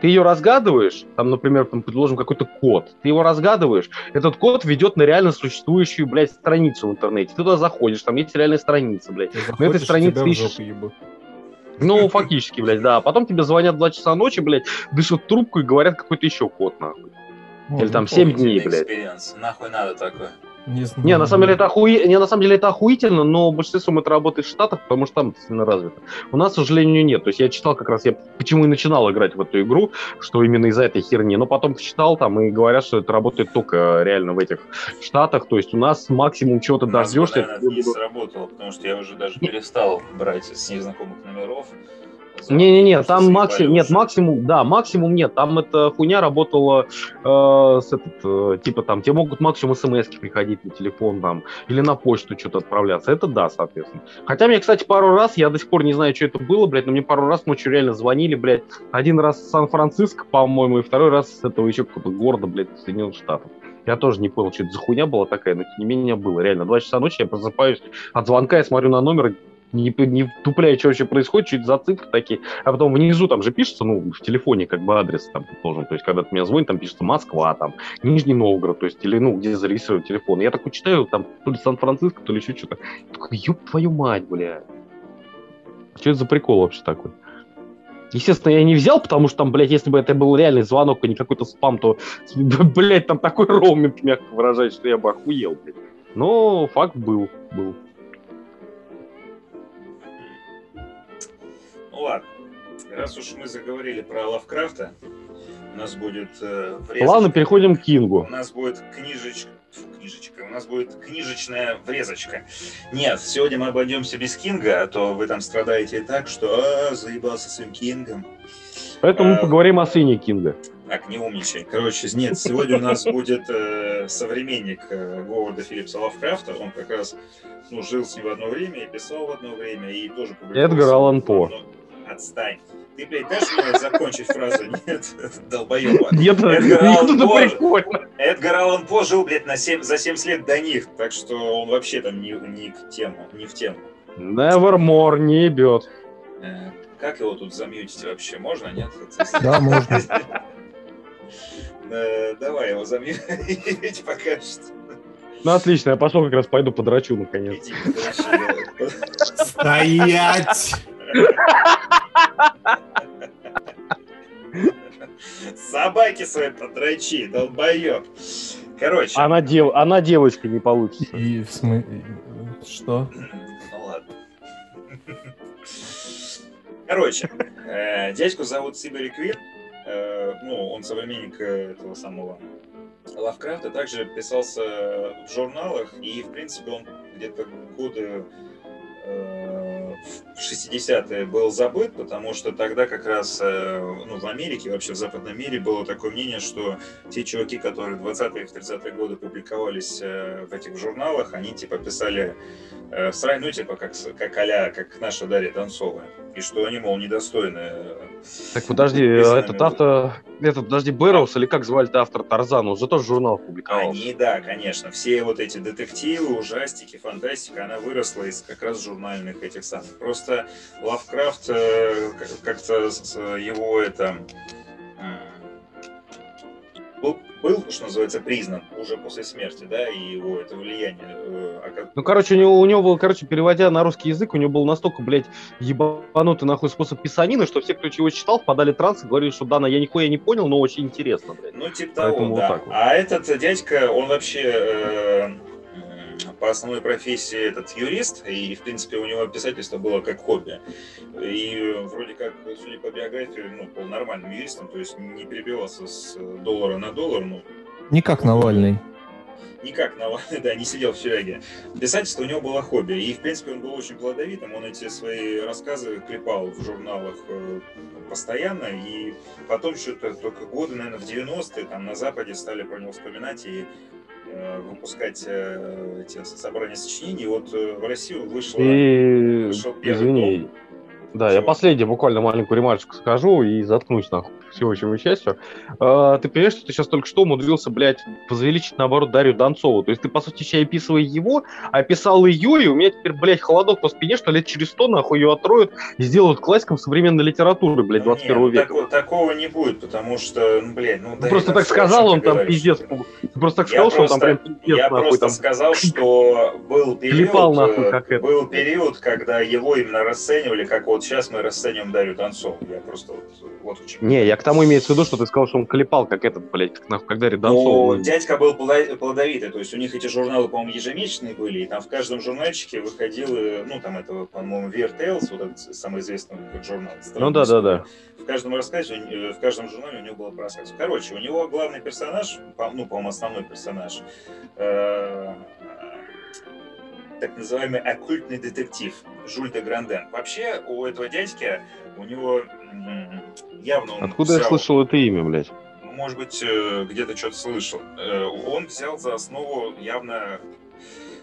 ты ее разгадываешь, там, например, там, предположим какой-то код, ты его разгадываешь, этот код ведет на реально существующую, блядь, страницу в интернете. Ты туда заходишь, там есть реальная страница, блядь. Ты этой заходишь, странице тебя в ищешь-. Ну, фактически, блядь, да. Потом тебе звонят в 2 часа ночи, блядь, дышат трубку и говорят какой-то еще код, нахуй. Ну, Или там ну, 7 помню. дней, блядь. Experience. Нахуй надо такое. Не, знаю. Не, на самом деле это охуе... не, на самом деле это охуительно, но большинством это работает в Штатах, потому что там это сильно развито. У нас, к сожалению, нет. То есть я читал как раз, я почему и начинал играть в эту игру, что именно из-за этой херни. Но потом почитал там и говорят, что это работает только реально в этих Штатах. То есть у нас максимум чего-то дождешься. наверное, не сработало, потому что я уже даже перестал брать с незнакомых номеров. Не-не-не, там максимум, нет, максимум, да, максимум нет, там эта хуйня работала э, с этот, э, типа там, тебе могут максимум смс приходить на телефон там, или на почту что-то отправляться, это да, соответственно. Хотя мне, кстати, пару раз, я до сих пор не знаю, что это было, блядь, но мне пару раз ночью реально звонили, блядь, один раз с Сан-Франциско, по-моему, и второй раз с этого еще какого-то города, блядь, Соединенных Штатов. Я тоже не понял, что это за хуйня была такая, но тем не менее было, реально. Два часа ночи я просыпаюсь от звонка, я смотрю на номер, не, не тупляю, что вообще происходит, это за цифры такие. А потом внизу там же пишется, ну, в телефоне как бы адрес там должен. То есть, когда ты меня звонит, там пишется Москва, там, Нижний Новгород, то есть, или, ну, где зарегистрирован телефон. Я такой читаю, там, то ли Сан-Франциско, то ли еще что-то. Такой, ёб твою мать, бля. Что это за прикол вообще такой? Естественно, я не взял, потому что там, блядь, если бы это был реальный звонок, а не какой-то спам, то, блядь, там такой роуминг, мягко выражаясь, что я бы охуел, блядь. Но факт был, был. Ну ладно. Раз уж мы заговорили про Лавкрафта, у нас будет э, врезочка. Ладно, переходим к У Кингу. нас будет книжечка. Фу, книжечка. У нас будет книжечная врезочка. Нет, сегодня мы обойдемся без Кинга, а то вы там страдаете так, что а, заебался своим Кингом. Поэтому мы А, поговорим о сыне Кинга. Так, не умничай. Короче, нет, сегодня у нас будет э, современник э, Говарда Филлипса Лавкрафта. Он как раз ну, жил с ним в одно время и писал в одно время, и тоже. Эдгар Аллан По. Ну, Отстань. Ты, блядь, дашь мне закончить фразу? Нет, долбоеба. Нет, Эдгар нет, Аллан это По. прикольно. Эдгар Аллан По жил, блядь, на 7, за 70 лет до них, так что он вообще там не, не к тему, не в тему. Nevermore не ебет. Э, Как его тут замьютить вообще? Можно, нет? Да, можно. Э, Давай его замьютить пока что. Ну, отлично, я пошел как раз пойду подрачу наконец. Иди. Стоять! Собаки свои подрочи, долбоеб. Короче, Она, дев... Она девочка не получится. И в смысле... Что? ну ладно. Короче, э, дядьку зовут Сибери Квин. Э, Ну, он современник этого самого Лавкрафта. Также писался в журналах. И, в принципе, он где-то годы э, в 60-е был забыт, потому что тогда как раз э, ну, в Америке, вообще в западном мире было такое мнение, что те чуваки, которые в 20-е и в 30-е годы публиковались э, в этих журналах, они типа писали э, срань, ну типа как, как а как наша Дарья Донцова, и что они, мол, недостойны Так подожди, Писанными этот автор, этот, подожди, Бэрроуз или как звали-то автор Тарзана, уже тоже журнал публиковал. Они, да, конечно. Все вот эти детективы, ужастики, фантастика, она выросла из как раз журнальных этих самых. Просто Лавкрафт э, как-то его это был, был, что называется, признан уже после смерти, да, и его это влияние. э, Ну, короче, у него, у него был, короче, переводя на русский язык, у него был настолько, блядь, ебанутый нахуй способ писанины, что все, кто его читал, впадали в транс и говорили, что да, на я нихуя не понял, но очень интересно, блядь. Ну, типа Поэтому того, вот да. так вот. А этот дядька, он вообще э, по основной профессии этот юрист, и, в принципе, у него писательство было как хобби. И вроде как, судя по биографии, ну, был нормальным юристом, то есть не перебивался с доллара на доллар, ну, Не как Навальный. никак Навальный, да, не сидел в тюряге. Писательство у него было хобби, и, в принципе, он был очень плодовитым, он эти свои рассказы клепал в журналах э, постоянно, и потом что-то только годы, наверное, в 90-е там на Западе стали про него вспоминать и выпускать э, эти собрания сочинений. Вот э, в Россию вышло... И, вышел первый извини, да, я Чего? последнее буквально маленькую ремарочку скажу и заткнусь нахуй всеобщему счастью. А, ты понимаешь, что ты сейчас только что умудрился, блядь, возвеличить, наоборот, Дарью Донцову. То есть ты, по сути, сейчас описывая его, а описал ее, и у меня теперь, блядь, холодок по спине, что лет через сто, нахуй, ее отроют и сделают классиком современной литературы, блядь, Ну, 21 нет, века. тако- такого не будет, потому что, ну, блядь, ну... Ну, Дарья просто так сказал он там пиздец. просто так сказал, что он там прям пиздец, Я просто сказал, что был период, Клепал, нахуй, э, как это. был период, когда его именно расценивали, как вот сейчас мы расцениваем Дарью Донцову. Я просто вот, вот. Не, я к тому имеется в виду, что ты сказал, что он клепал, как этот, блядь, как, нахуй, Дарья Но Донцова. дядька был плодо- плодовитый, то есть у них эти журналы, по-моему, ежемесячные были, и там в каждом журнальчике выходил, э, ну, там это, по-моему, Weird Tales, вот этот самый известный как журнал. Ну да, да, да. В каждом рассказе, э, в каждом журнале у него было по рассказу. Короче, у него главный персонаж, ну, по-моему, основной персонаж, э, так называемый оккультный детектив Жюль де Гранден. Вообще, у этого дядьки, у него явно он Откуда я взял- слышал это имя, блядь? может быть, э, где-то что-то слышал. Э, Он взял за основу явно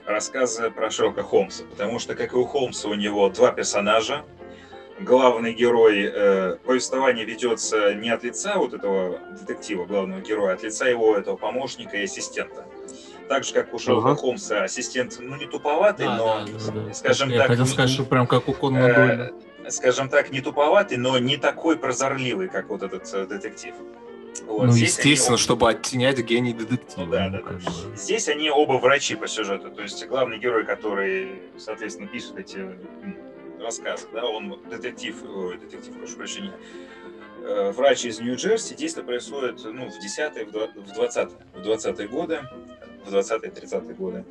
рассказы про Шерлока Холмса, потому что, как и у Холмса, у него два персонажа. Главный герой э, повествование ведется не от лица вот этого детектива, главного героя, а от лица его этого помощника и ассистента. Так же, как у Шерлока Ага. Холмса ассистент, ну, не туповатый, Да, но, да, да, да. скажем Я так, хотел не- сказать, что прям как у Конана э, Дойля. Скажем так, не туповатый, но не такой прозорливый, как вот этот э, детектив. Вот, Ну, естественно, оба- чтобы оттенять гений детектива. Ну да, да, да. Здесь они оба врачи по сюжету. То есть главный герой, который, соответственно, пишет эти рассказы, да, он детектив, ой, детектив, прошу прощения, э, врач из Нью-Джерси. Действие происходит ну, в 10-е, в 20-е, в 20-е годы, в 20-е, 30-е годы.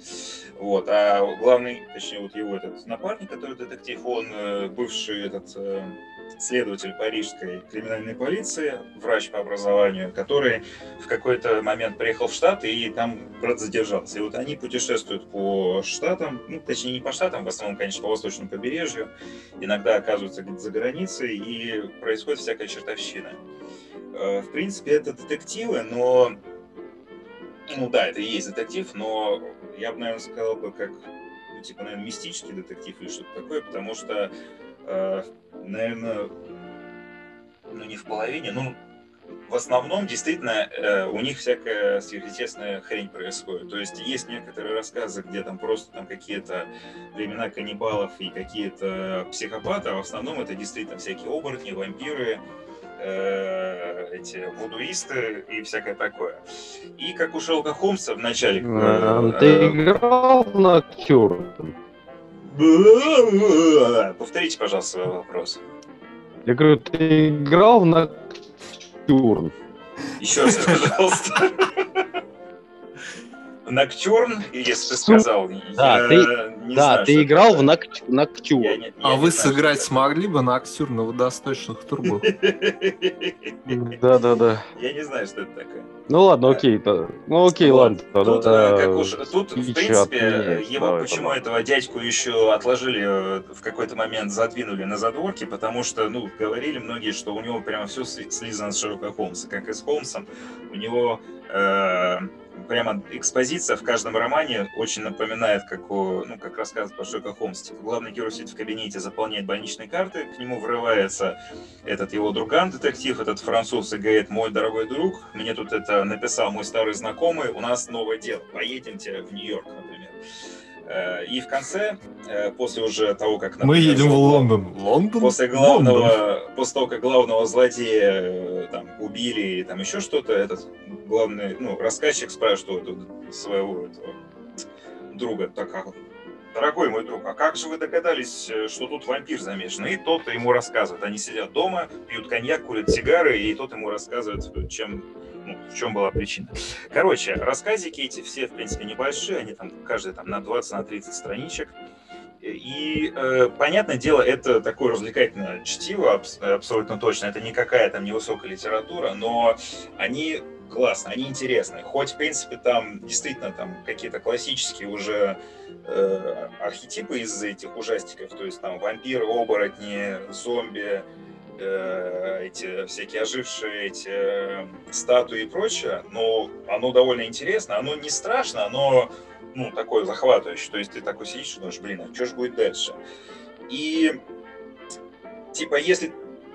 Вот. А главный, точнее, вот его этот напарник, который детектив, он э, бывший этот э, следователь парижской криминальной полиции, врач по образованию, который в какой-то момент приехал в Штаты и там брат задержался. И вот они путешествуют по штатам, ну, точнее, не по штатам, в основном, конечно, по восточному побережью, иногда оказываются где-то за границей, и происходит всякая чертовщина. Э, В принципе, это детективы, но... Ну да, это и есть детектив, но я бы, наверное, сказал бы, как, ну, типа, наверное, мистический детектив или что-то такое, потому что, э, наверное, ну, не в половине, ну, в основном, действительно, э, у них всякая сверхъестественная хрень происходит. То есть есть некоторые рассказы, где там просто там какие-то времена каннибалов и какие-то психопаты, а в основном это действительно всякие оборотни, вампиры, э, эти вудуисты и всякое такое. И как у Шерлока Холмса в начале... э, А, Ты играл в Ноктюрн? э, Повторите, пожалуйста, свой вопрос. Я говорю, ты играл в Ноктюрн? Еще раз, пожалуйста. Ноктюрн, если ты сказал. Да, я ты- не Да, знаю, ты играл это в Ноктю- Ноктюр. Я А вы знаю, сыграть что смогли бы на актер на водосточных трубах? это. Да-да-да. Я не знаю, что это такое. Ну ладно, окей. то- Ну окей, Вот. ладно. Тут, э, как уж, тут, в принципе, его давай, почему пожалуйста. этого дядьку еще отложили э, в какой-то момент, задвинули на задворки, потому что, ну, говорили многие, что у него прямо все слизано с Шерлока Холмса, как и с Холмсом. У него прямо экспозиция в каждом романе очень напоминает, как, у- ну, как рассказ про Шерлока Холмса. Типа, главный герой сидит в кабинете, заполняет больничные карты, к нему врывается этот его друган, детектив, этот француз, и говорит, мой дорогой друг, мне тут это написал мой старый знакомый, у нас новое дело, поедемте в Нью-Йорк, например. Э, И в конце, э, после уже того, как... Мы едем в Лондон. Лондон? После Лондон. главного, после того, как главного злодея э, там убили или там еще что-то, этот главный, ну, рассказчик спрашивает у своего этого друга, так а, дорогой мой друг, а как же вы догадались, что тут вампир замешан? И тот ему рассказывает. Они сидят дома, пьют коньяк, курят сигары, и тот ему рассказывает, чем, ну, в чем была причина. Короче, рассказики эти все, в принципе, небольшие, они там, каждый там на 20, на 30 страничек. И, э, понятное дело, это такое развлекательное чтиво, абс- абсолютно точно. Это никакая там невысокая литература, но они классно, они интересны. Хоть, в принципе, там действительно там какие-то классические уже э, архетипы из этих ужастиков, то есть там вампиры, оборотни, зомби, э, эти всякие ожившие эти э, статуи и прочее, но оно довольно интересно, оно не страшно, оно ну, такое захватывающее. То есть ты такой сидишь и думаешь, блин, а что же будет дальше? И типа, если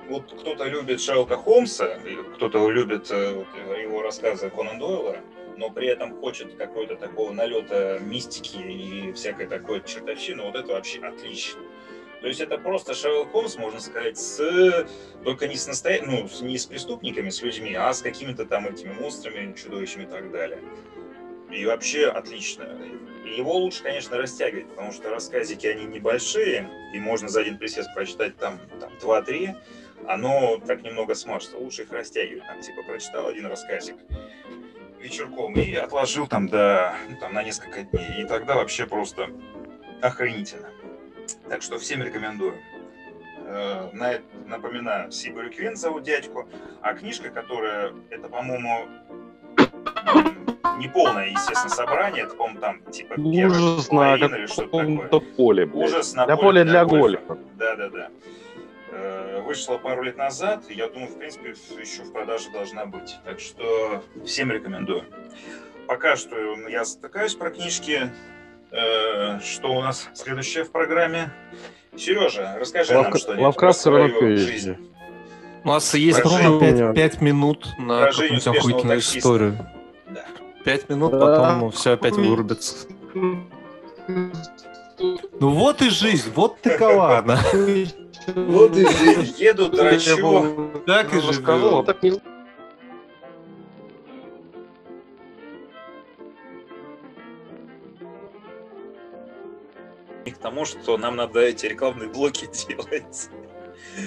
вот кто-то любит Шерлока Холмса, кто-то любит э, его рассказы Конан Дойла, но при этом хочет какой-то такого налета мистики и всякой такой чертовщины, вот это вообще отлично. То есть это просто Шерлок Холмс, можно сказать, с только не с настоя... ну, не с преступниками, с людьми, а с какими-то там этими монстрами, чудовищами и так далее. И вообще отлично. Его лучше, конечно, растягивать, потому что рассказики, они небольшие, и можно за один присест прочитать там, там 2-3, оно так немного смажется. Лучше их растягивать. Там, типа, прочитал один рассказик вечерком и отложил там, до, ну, там на несколько дней. И тогда вообще просто охренительно. Так что всем рекомендую. Э, На, это- напоминаю, Сибирь Квин зовут дядьку, а книжка, которая, это, по-моему, не полное, естественно, собрание, это, по-моему, там, типа, первая Ужас на или что-то такое. поле, блядь. Ужас на Для поле поля для гольфа. гольфа. Да, да, да. Э, Вышла пару лет назад, я думаю, в принципе, еще в продаже должна быть. Так что всем рекомендую. Пока что я затыкаюсь про книжки. Э, Что у нас следующее в программе? Сережа, расскажи нам Лавкра- что-нибудь Лавкрафт про свою жизнь. У нас есть Про ровно жизнь. 5, минут на какую-нибудь охуительную таксиста. историю. Да. 5 минут, Да. потом все опять вырубится. Ну вот и жизнь, вот такова она. Вот и жизнь. Еду, драчу. Так и Рассказал, К тому, что нам надо эти рекламные блоки делать.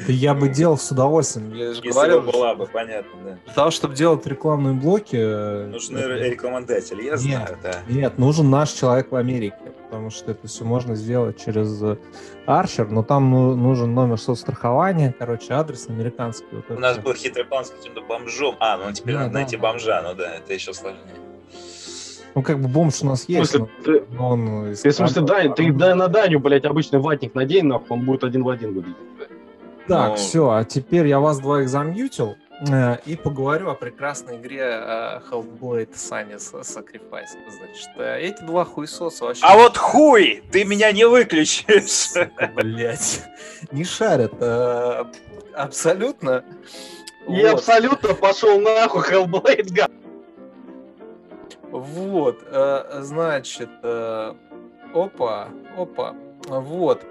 Да я бы делал с удовольствием. Я же Если говорил, бы была бы, понятно, да. для того, чтобы делать рекламные блоки... э, Нужны это- рекламодатели, я Нет. знаю, да. Нет, нужен наш человек в Америке, потому что это все можно сделать через э, Archer, но там ну, нужен номер соцстрахования, короче, адрес американский. Вот У это нас был хитрый план с каким-то бомжом. А, ну теперь Да, надо да, найти да. бомжа, ну да, это еще сложнее. Ну, как бы бомж у нас есть, смысле, но, ты, но он... ты, в смысле. Дань, ты да, на Даню, блядь, обычный ватник надень, нахуй, он будет один в один выглядеть. блядь. Так, Ну, все, а теперь я вас двоих замьютил э, и поговорю о прекрасной игре э, Hellblade Sunny's Sacrifice. Значит, э, эти два хуесоса вообще... А вот хуй! Ты меня не выключишь! Блять, не шарят. э, абсолютно. И Вот. абсолютно пошел нахуй Hellblade, га- Вот, э, значит, э, опа, опа, вот.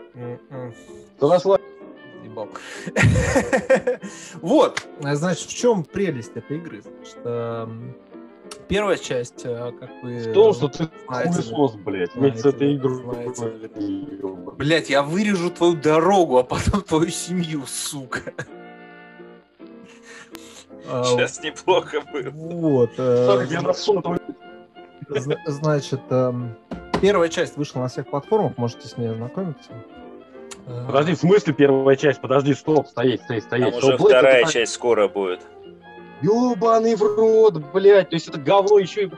Ебал. Вот, значит, в чем прелесть этой игры? Значит, эм, первая часть, э, как вы... В том, что ты хуесос, блядь, вместе с этой игрой. Блять, я вырежу твою дорогу, а потом твою семью, сука. Сейчас неплохо было. Вот. э, Так, я насунул твой- Зна- Значит, эм, первая часть вышла на всех платформах, можете с ней ознакомиться. Э, Подожди, в смысле первая часть? Подожди, стоп, стоять, стоять, Там стоять. уже Что, Blade вторая это- часть скоро будет. Ёбаный в рот, блядь. То есть это говно еще и...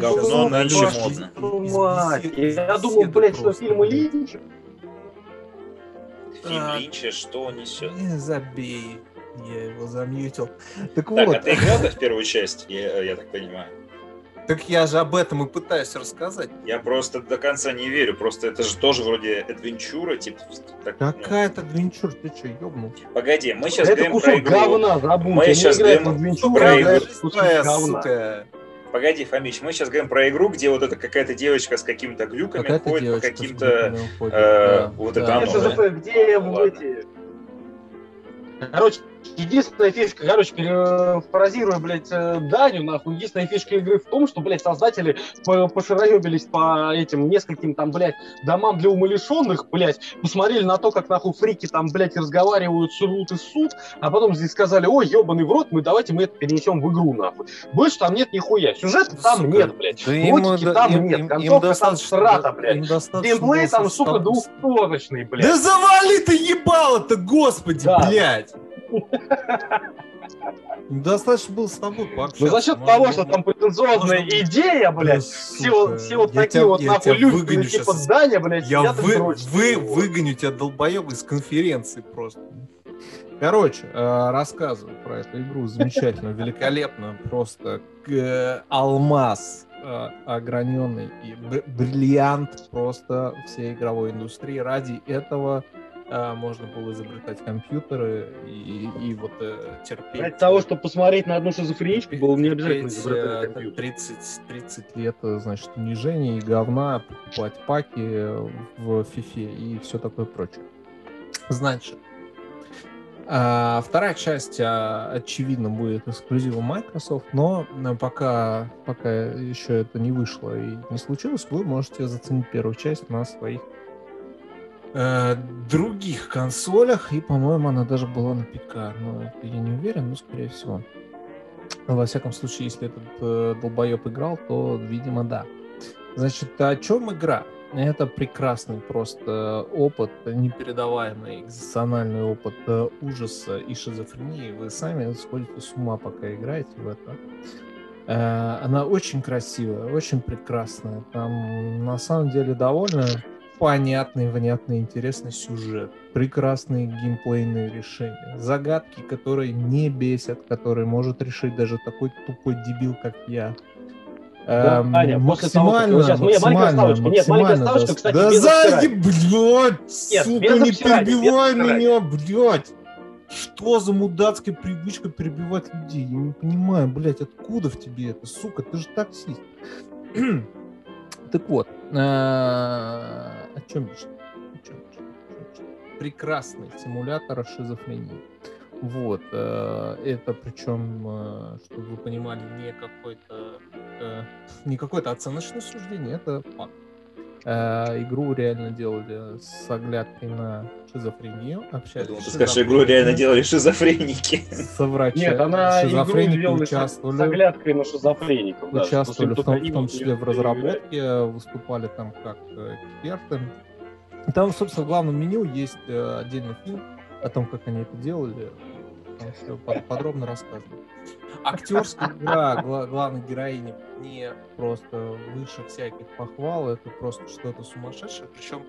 Говно Вашу модно. Я думал, блядь, что фильмы. Линча. Фильм. Линча что он несет? Не забей, я его замьютил. Так Так, вот, а ты играл в первую часть, я, я так понимаю? Так я же об этом и пытаюсь рассказать. Я просто до конца не верю, просто это же тоже вроде адвенчура, типа... так, ну. какая-то адвенчур, ты что, ёбнул? Погоди, мы сейчас Это говорим про кусок игру. говна, забудь. Мы Я в говорим про игру. Погоди, Фомич, мы сейчас говорим про игру, где вот эта какая-то девочка с какими-то глюками Какая-то ходит по девочка каким-то... э, да, вот да. это оно, Это где Ну, в ладно. эти... Короче, единственная фишка, короче, перефразируя, блядь, э, Даню, нахуй, единственная фишка игры в том, что, блядь, создатели по- пошароебились по этим нескольким там, блядь, домам для умалишенных, блядь, посмотрели на то, как, нахуй, фрики там, блядь, разговаривают, сурут и суд, а потом здесь сказали, ой, ебаный в рот, мы давайте мы это перенесем в игру, нахуй. Больше там нет нихуя, сюжета там Сука. нет, блядь, Да им, логики да, там им- нет, им- им концовка там срата, блядь. им Геймплей там, сука, двухсторочный, блядь. Да завали ты ебало-то, господи, Да. блядь! Достаточно было с тобой пообщаться. Ну за счет того, что там претенциозная идея, блядь, все, все вот такие вот нахуй люди, типа здания, блядь, Я вы, вы, выгоню тебя, долбоеб, из конференции просто. Короче, э, рассказываю про эту игру замечательно, великолепно, просто э, алмаз э, ограненный и бр- бриллиант просто всей игровой индустрии. Ради этого можно было изобретать компьютеры и, и вот э, терпеть. Ради того, чтобы посмотреть на одну шизофреничку, было не обязательно изобретать э, компьютер. 30, 30 лет, э, значит, унижений и говна, покупать паки э, в фифе и все такое прочее. Значит, а, вторая часть, а, очевидно, будет эксклюзивом Microsoft, но пока, пока еще это не вышло и не случилось, вы можете заценить первую часть на своих э, других консолях, и, по-моему, она даже была на ПК, но это я не уверен, но, скорее всего. Во всяком случае, если этот э, долбоеб играл, то, видимо, да. Значит, о чем игра? Это прекрасный просто опыт, непередаваемый экзистенциальный опыт э, ужаса и шизофрении. Вы сами сходите с ума, пока играете в это. Э, Она очень красивая, очень прекрасная. Там на самом деле довольно понятный, внятный, интересный сюжет. Прекрасные геймплейные решения. Загадки, которые не бесят, которые может решить даже такой тупой дебил, как я. Да, Эм, Аня, после того, как- максимально, сейчас максимально. Нет, максимально ставочка, дос- кстати, Да обсирания. блядь! Нет, сука, не перебивай меня, блядь! Что за мудацкая привычка перебивать людей? Я не понимаю, блядь, откуда в тебе это, сука? Ты же таксист. Так вот, э, о чем речь? Прекрасный симулятор шизофрении. Вот, э, это причем, э, чтобы вы понимали, не какой-то не какое-то оценочное суждение, это факт. Э, игру реально делали с оглядкой на шизофрению, Я общались думал, ты скажешь, игру реально делали шизофреники. Со врачами. Нет, она игру шизофреники с- участвовали с оглядкой на шизофреников. участвовали в только том, в том числе в разработке, выступали там как эксперты. Там, собственно, в главном меню есть э, отдельный фильм о том, как они это делали. Там все подробно рассказано. Актерская игра гла- главной героини не просто выше всяких похвал, это просто что-то сумасшедшее. Причем,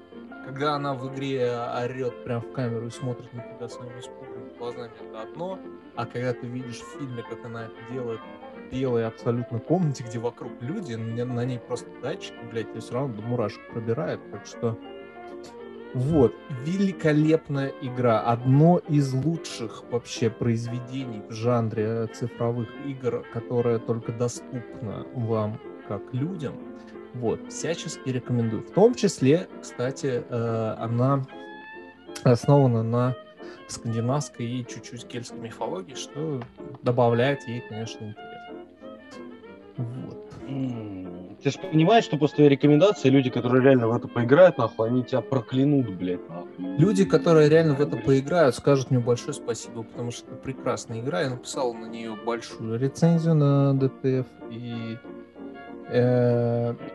когда она в игре орет прям в камеру и смотрит на тебя своими испуганными глазами, это одно. А когда ты видишь в фильме, как она это делает в белой абсолютно комнате, где вокруг люди, на, на ней просто датчики, блядь, и все равно до мурашек пробирает. Так что вот, великолепная игра. Одно из лучших вообще произведений в жанре цифровых игр, которое только доступно вам как людям. Вот, всячески рекомендую. В том числе, кстати, э, она основана на скандинавской и чуть-чуть кельтской мифологии, что добавляет ей, конечно, интерес. Вот. Ты же понимаешь, что после твоей рекомендации люди, которые реально в это поиграют, нахуй, они тебя проклянут, блядь, нахуй. Люди, которые реально в это поиграют, скажут мне большое спасибо, потому что это прекрасная игра. Я написал на нее большую рецензию на DTF, и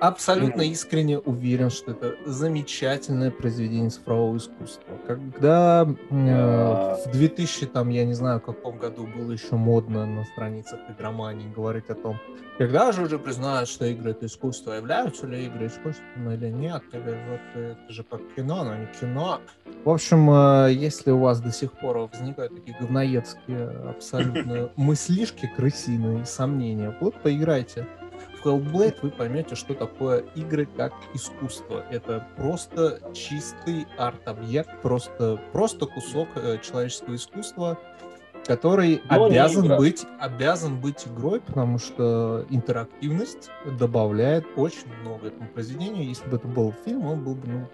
Абсолютно искренне уверен, что это замечательное произведение цифрового искусства. Когда э, в 2000, там, я не знаю, в каком году было еще модно на страницах игромании говорить о том, когда же уже признают, что игры это искусство, являются ли игры искусством или нет, или вот это же как кино, но не кино. В общем, э, если у вас до сих пор возникают такие говноедские абсолютно мыслишки крысиные, сомнения, вот поиграйте в Hellblade вы поймете, что такое игры как искусство. Это просто чистый арт-объект, просто, просто кусок э, человеческого искусства, который Но обязан быть, обязан быть игрой, потому что интерактивность добавляет очень много этому произведению. Если бы это был фильм, он был бы ну,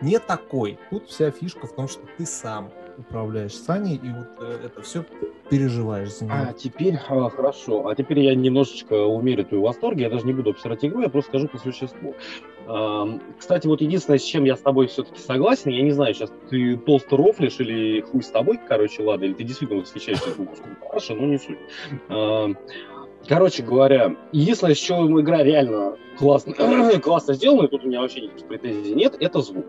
не такой. Тут вся фишка в том, что ты сам управляешь Саней, и вот э, это все переживаешь за него. А теперь, а, хорошо, а теперь я немножечко умерю твои восторги, я даже не буду обсирать игру, я просто скажу по существу. Кстати, вот единственное, с чем я с тобой все-таки согласен, я не знаю, сейчас ты толсто рофлишь или хуй с тобой, короче, ладно, или ты действительно восхищаешься выпуском Параши, но не суть. Короче говоря, единственное, с чем игра реально классно, классно сделана, и тут у меня вообще никаких претензий нет, это звук.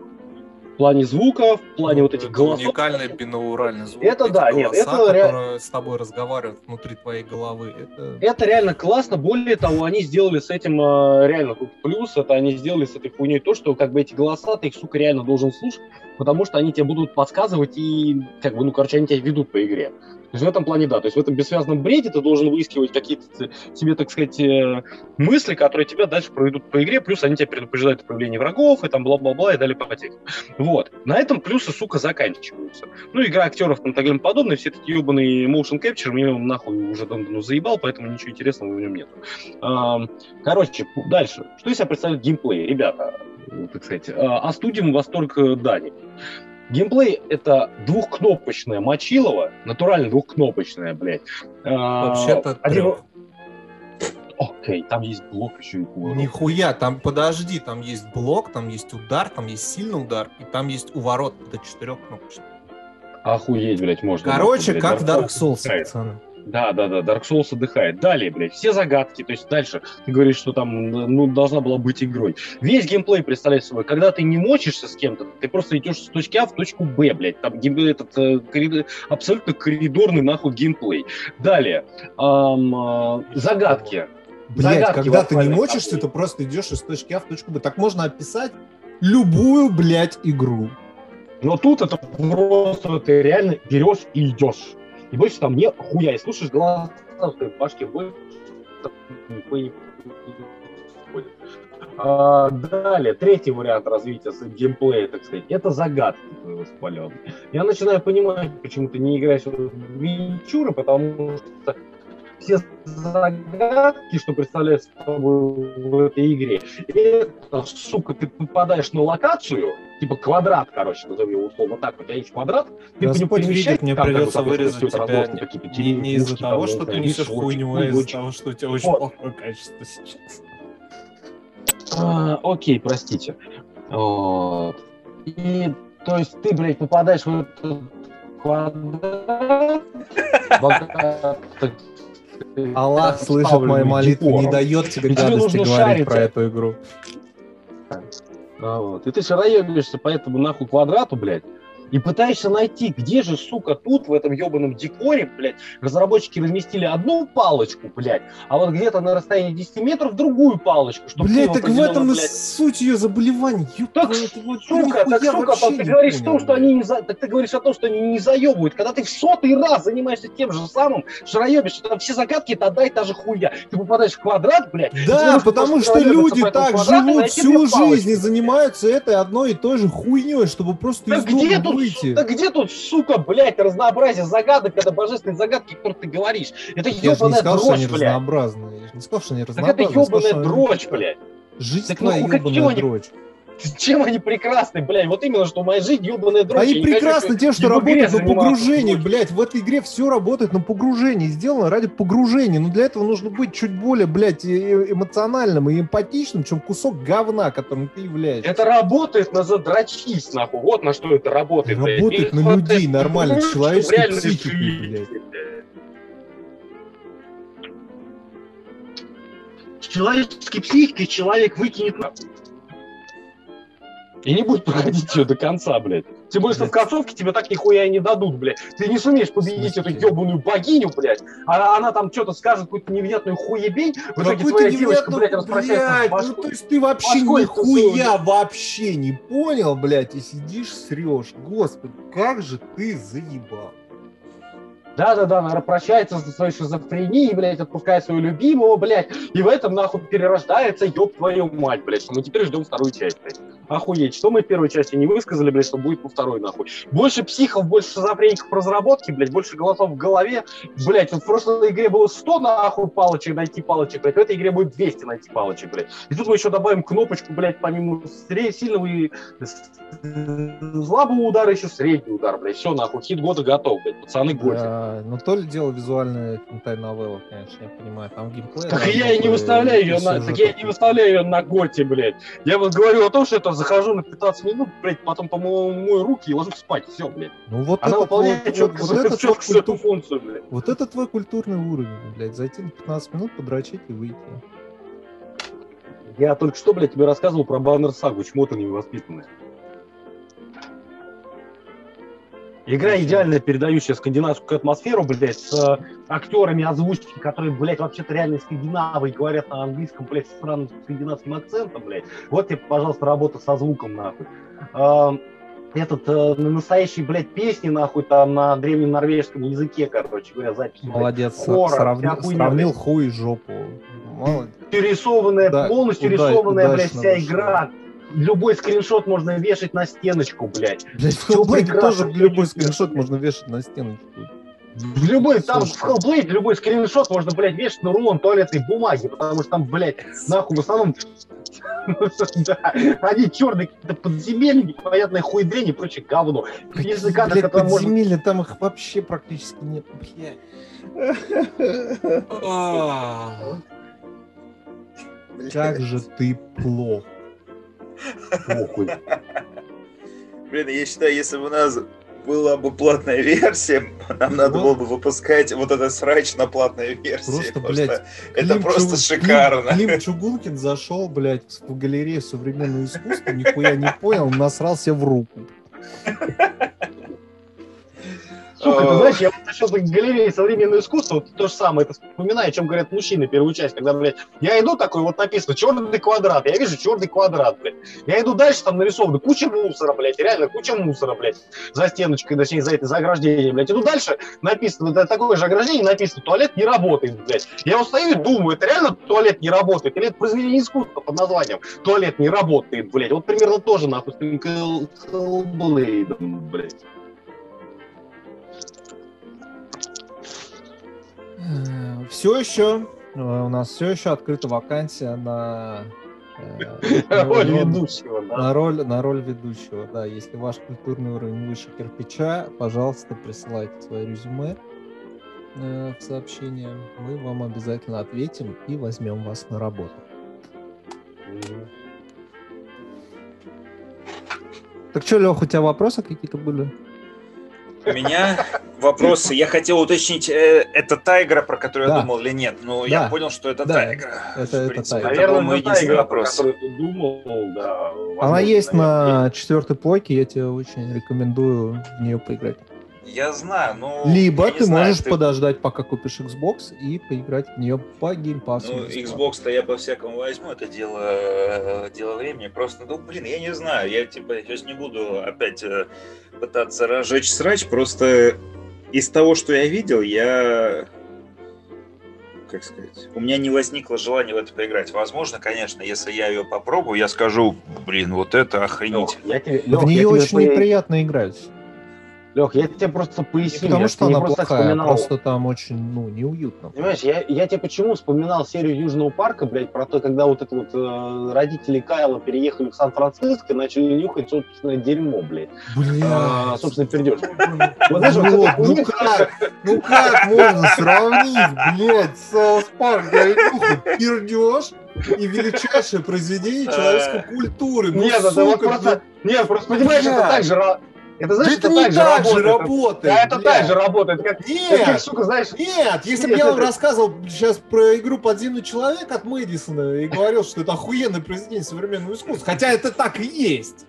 В плане звука, в плане вот этих Это голосов. Уникальный бинауральный звук. Это да, нет, голоса, это ре- которые с тобой разговаривают внутри твоей головы. Это Это реально классно. Более того, они сделали с этим э, реально тут плюс. Это они сделали с этой хуйней то, что как бы эти голоса ты их, сука, реально должен слушать, потому что они тебе будут подсказывать и, как бы, ну, короче, они тебя ведут по игре. То есть в этом плане, да. То есть в этом бессвязном бреде ты должен выискивать какие-то себе, так сказать, э, мысли, которые тебя дальше проведут по игре, плюс они тебя предупреждают о появлении врагов, и там бла-бла-бла, и далее по. Вот. На этом плюсы, сука, заканчиваются. Ну, игра актеров там так далее подобное, все эти ебаные motion capture, мне он нахуй уже давно заебал, поэтому ничего интересного в нем нет. Короче, дальше. Что из себя представляет геймплей? Ребята, э, так сказать, а, остудим восторг э, Дани. Геймплей — это двухкнопочная мочилова, натурально двухкнопочная, блядь. А, Вообще-то один- трёх. Окей, там есть блок еще и поворот. Нихуя, там подожди, там есть блок, там есть удар, там есть сильный удар, и там есть уворот до четырех кнопочек. Охуеть, блядь, можно. Короче, блядь, как Dark Souls, пацаны. Да, да, да, Dark Souls отдыхает. Далее, блядь, все загадки. То есть дальше ты говоришь, что там ну, должна была быть игрой. Весь геймплей представляет собой, когда ты не мочишься с кем-то, ты просто идешь с точки А в точку Б, блядь. Там этот э, коридор- абсолютно коридорный нахуй геймплей. Далее, ам, а, загадки. Блять, когда ты не мочишься, ты просто идешь из точки А в точку Б. Так можно описать любую, блядь, игру. Но тут это просто ты реально берешь и идешь. И больше там не хуя. И слушаешь голоса в башке, больше. А, далее, третий вариант развития геймплея, так сказать, это загадки твои воспаленные. Я начинаю понимать, почему ты не играешь в Венчуры, потому что все загадки, что представляют собой в этой игре, это, сука, ты попадаешь на локацию, типа квадрат, короче, назови его условно так, у тебя есть квадрат, ты Господь видит, мне придется вырезать тебя разложено, какие-то не, не из-за того, что не ты несешь хуйню, а из-за того, что у тебя очень плохое качество сейчас. А, окей, простите. Вот. И, то есть, ты, блядь, попадаешь в этот квадрат, Аллах слышит мои молитвы, не дает тебе гадости говорить шарить. про эту игру. А, вот. И ты шароебишься по этому нахуй квадрату, блядь, и пытаешься найти, где же, сука, тут, в этом ебаном декоре, блядь, разработчики разместили одну палочку, блядь, а вот где-то на расстоянии 10 метров другую палочку, чтобы Блять, ты так в этом и блядь, суть ее заболевания. Ёб Так, вот Сука, так, сука, там ты говоришь понял, том, что блядь. они не за... так ты говоришь о том, что они не заебывают, когда ты в сотый раз занимаешься тем же самым, шароебишь, что там все загадки это одна и та же хуйня. Ты попадаешь в квадрат, блядь. Да, нужно потому что люди так живут всю жизнь и занимаются этой одной и той же хуйней, чтобы просто Так где тут, выйти. да где тут, сука, блядь, разнообразие загадок, это божественные загадки, которые ты говоришь? Это Я же не ебаная сказал, что они дрочь, блядь. разнообразные. Я не сказал, что они Так это разнообразные. я сказал, ебаная они- дрочь, блядь. Жизнь Так твоя ну, ебаная они- дрочь. Чем они прекрасны, блядь? Вот именно, что моя жизнь ебаная дрочь. Они прекрасны тем, что работают на погружении, блядь. В этой игре все работает на погружении. Сделано ради погружения. Но для этого нужно быть чуть более, блядь, э- э- эмоциональным и эмпатичным, чем кусок говна, которым ты являешься. Это работает на задрочись, нахуй. Вот на что это работает. Работает на людей, нормальных, человеческой слить, блядь. блядь. человеческой психикой человек выкинет на... И не будет проходить ее до конца, блядь. Тем более, что в концовке тебе так нихуя и не дадут, блядь. Ты не сумеешь победить эту ебаную богиню, блядь. А она там что-то скажет, какую-то невнятную хуебень. В итоге твоя девочка, блядь, распрощается с блядь, башкой. Ну, то есть ты вообще Башкой нихуя вообще не понял, блядь, и сидишь срешь. Господи, как же ты заебал. Да-да-да, она прощается со своей шизофренией, блядь, отпускает своего любимого, блядь, и в этом, нахуй, перерождается, ёб твою мать, блядь, что мы теперь ждем вторую часть, блядь. Охуеть, что мы в первой части не высказали, блядь, что будет во второй, нахуй. Больше психов, больше шизофреников в разработке, блядь, больше голосов в голове, блядь, вот в прошлой игре было 100, нахуй, палочек, найти палочек, блядь, в этой игре будет 200 найти палочек, блядь. И тут мы еще добавим кнопочку, блядь, помимо сильного и слабого удара, еще средний удар, блядь, все, нахуй, хит года готов, блядь, пацаны, гольфик. Да, но то ли дело визуальная хентай новелла, конечно, я понимаю, там геймплей. Так я и не выставляю ее на, так я и не выставляю ее на готе, блядь. Я вот говорю о том, что это захожу на 15 минут, блядь, потом, по-моему, мою руки и ложусь спать. Все, блядь. Ну вот Она это выполняет вот, четко, вот, это четко эту культур- функцию, блядь. вот это твой культурный уровень, блядь, зайти на 15 минут, подрочить и выйти. Я только что, блядь, тебе рассказывал про Баннер Сагу, чему ты невоспитанный. Игра идеально передающая скандинавскую атмосферу, блядь, с э, актерами озвучки, которые, блядь, вообще-то реально скандинавы и говорят на английском, блядь, с странным скандинавским акцентом, блядь. Вот тебе, пожалуйста, работа со звуком, нахуй. А, этот, э, настоящий, блядь, песни, нахуй, там, на древнем норвежском языке, короче говоря, запись. блядь. Молодец, Хоррор, сравнил, вся хуйня, сравнил блядь. хуй и жопу. Молодец. рисованная, Да, полностью уда- рисованная, блядь, удачно вся вышло. игра. Любой скриншот можно вешать на стеночку, блядь. Блядь, в Hellblade тоже любой скриншот можно вешать на стеночку. В любой, там в. Hellblade любой скриншот можно, блядь, вешать на рулон туалетной бумаги, потому что там, блядь, нахуй, в основном, да, они черные какие-то подземелья, непонятная хуйдрень и прочее говно. Если кадр, Блядь, который можно... подземелья, там их вообще практически нет. Блядь. Как же ты плох. Похуй. Блин, я считаю, если бы у нас была бы платная версия, нам надо было бы выпускать вот этот срач на платной версии. Просто, блядь, что это Клим просто Чуг- шикарно. Клим, Клим Чугункин зашел, блядь, в галерею современного искусства, нихуя не понял, насрался в руку. Сука, ты О. знаешь, я вот насчет галереи современного искусства, вот то же самое, это вспоминаю, о чем говорят мужчины первую часть, когда, блядь, я иду такой, вот написано черный квадрат, я вижу черный квадрат, блядь. Я иду дальше, там нарисовано куча мусора, блядь, реально куча мусора, блядь, за стеночкой, точнее, за это, за ограждением, блядь. Иду дальше, написано, это такое же ограждение, написано, туалет не работает, блядь. Я вот стою и думаю, это реально туалет не работает, или это произведение искусства под названием туалет не работает, блядь. Вот примерно тоже, нахуй, с Hellblade, блядь. Все еще э, у нас все еще открыта вакансия на э, Роль ведущего, да. на роль на роль ведущего. Да, если ваш культурный уровень выше кирпича, пожалуйста, присылайте свое резюме э, в сообщение. Мы вам обязательно ответим и возьмем вас на работу. Так что, Лех, у тебя вопросы какие-то были? У меня вопросы. Я хотел уточнить, э, это та игра, про которую Да. я думал или нет. Но Да. я понял, что это Да. та игра. Это- это принципе, та игра. Наверное, мой единственный игра, вопрос. которую ты думал, да. Она есть наверное, на четвертой плойке, я тебе очень рекомендую в нее поиграть. Я знаю, ну... Либо ты знаю, можешь ты- подождать, пока купишь Xbox и поиграть в нее по геймпасу. Ну. Xbox-то я по-всякому возьму, это дело, э, дело времени. Просто, ну, блин, я не знаю, я, типа, сейчас не буду опять э, пытаться разжечь срач, просто из того, что я видел, я... Как сказать? У меня не возникло желания в это поиграть. Возможно, конечно, если я ее попробую, я скажу, блин, вот это я тебе, в нее я тебе очень по- неприятно играть. Лёх, я тебе просто Не поясню. потому я что она просто плохая, вспоминал. просто там очень, ну, неуютно. Понимаешь, я, я тебе почему вспоминал серию Южного парка, блядь, про то, когда вот это вот э, родители Кайла переехали в Сан-Франциско и начали нюхать собственное дерьмо, блядь. А, собственно, пердеж. Вот знаешь, вот ну хуйня- как? Ну как можно сравнить, блядь, South Park, говнюха, пердеж и величайшее произведение человеческой культуры? Ну, Нет, это вот просто... Нет, просто понимаешь, это Блядь. так же... Это, знаешь, это, не так так же работает. Да, это так же работает. Как, это как, Нет, сука, знаешь, нет, если бы Нет, я вам это- рассказывал сейчас про игру «Подземный человек» от Мэдисона и говорил, что это охуенное произведение современного искусства, хотя это так и есть,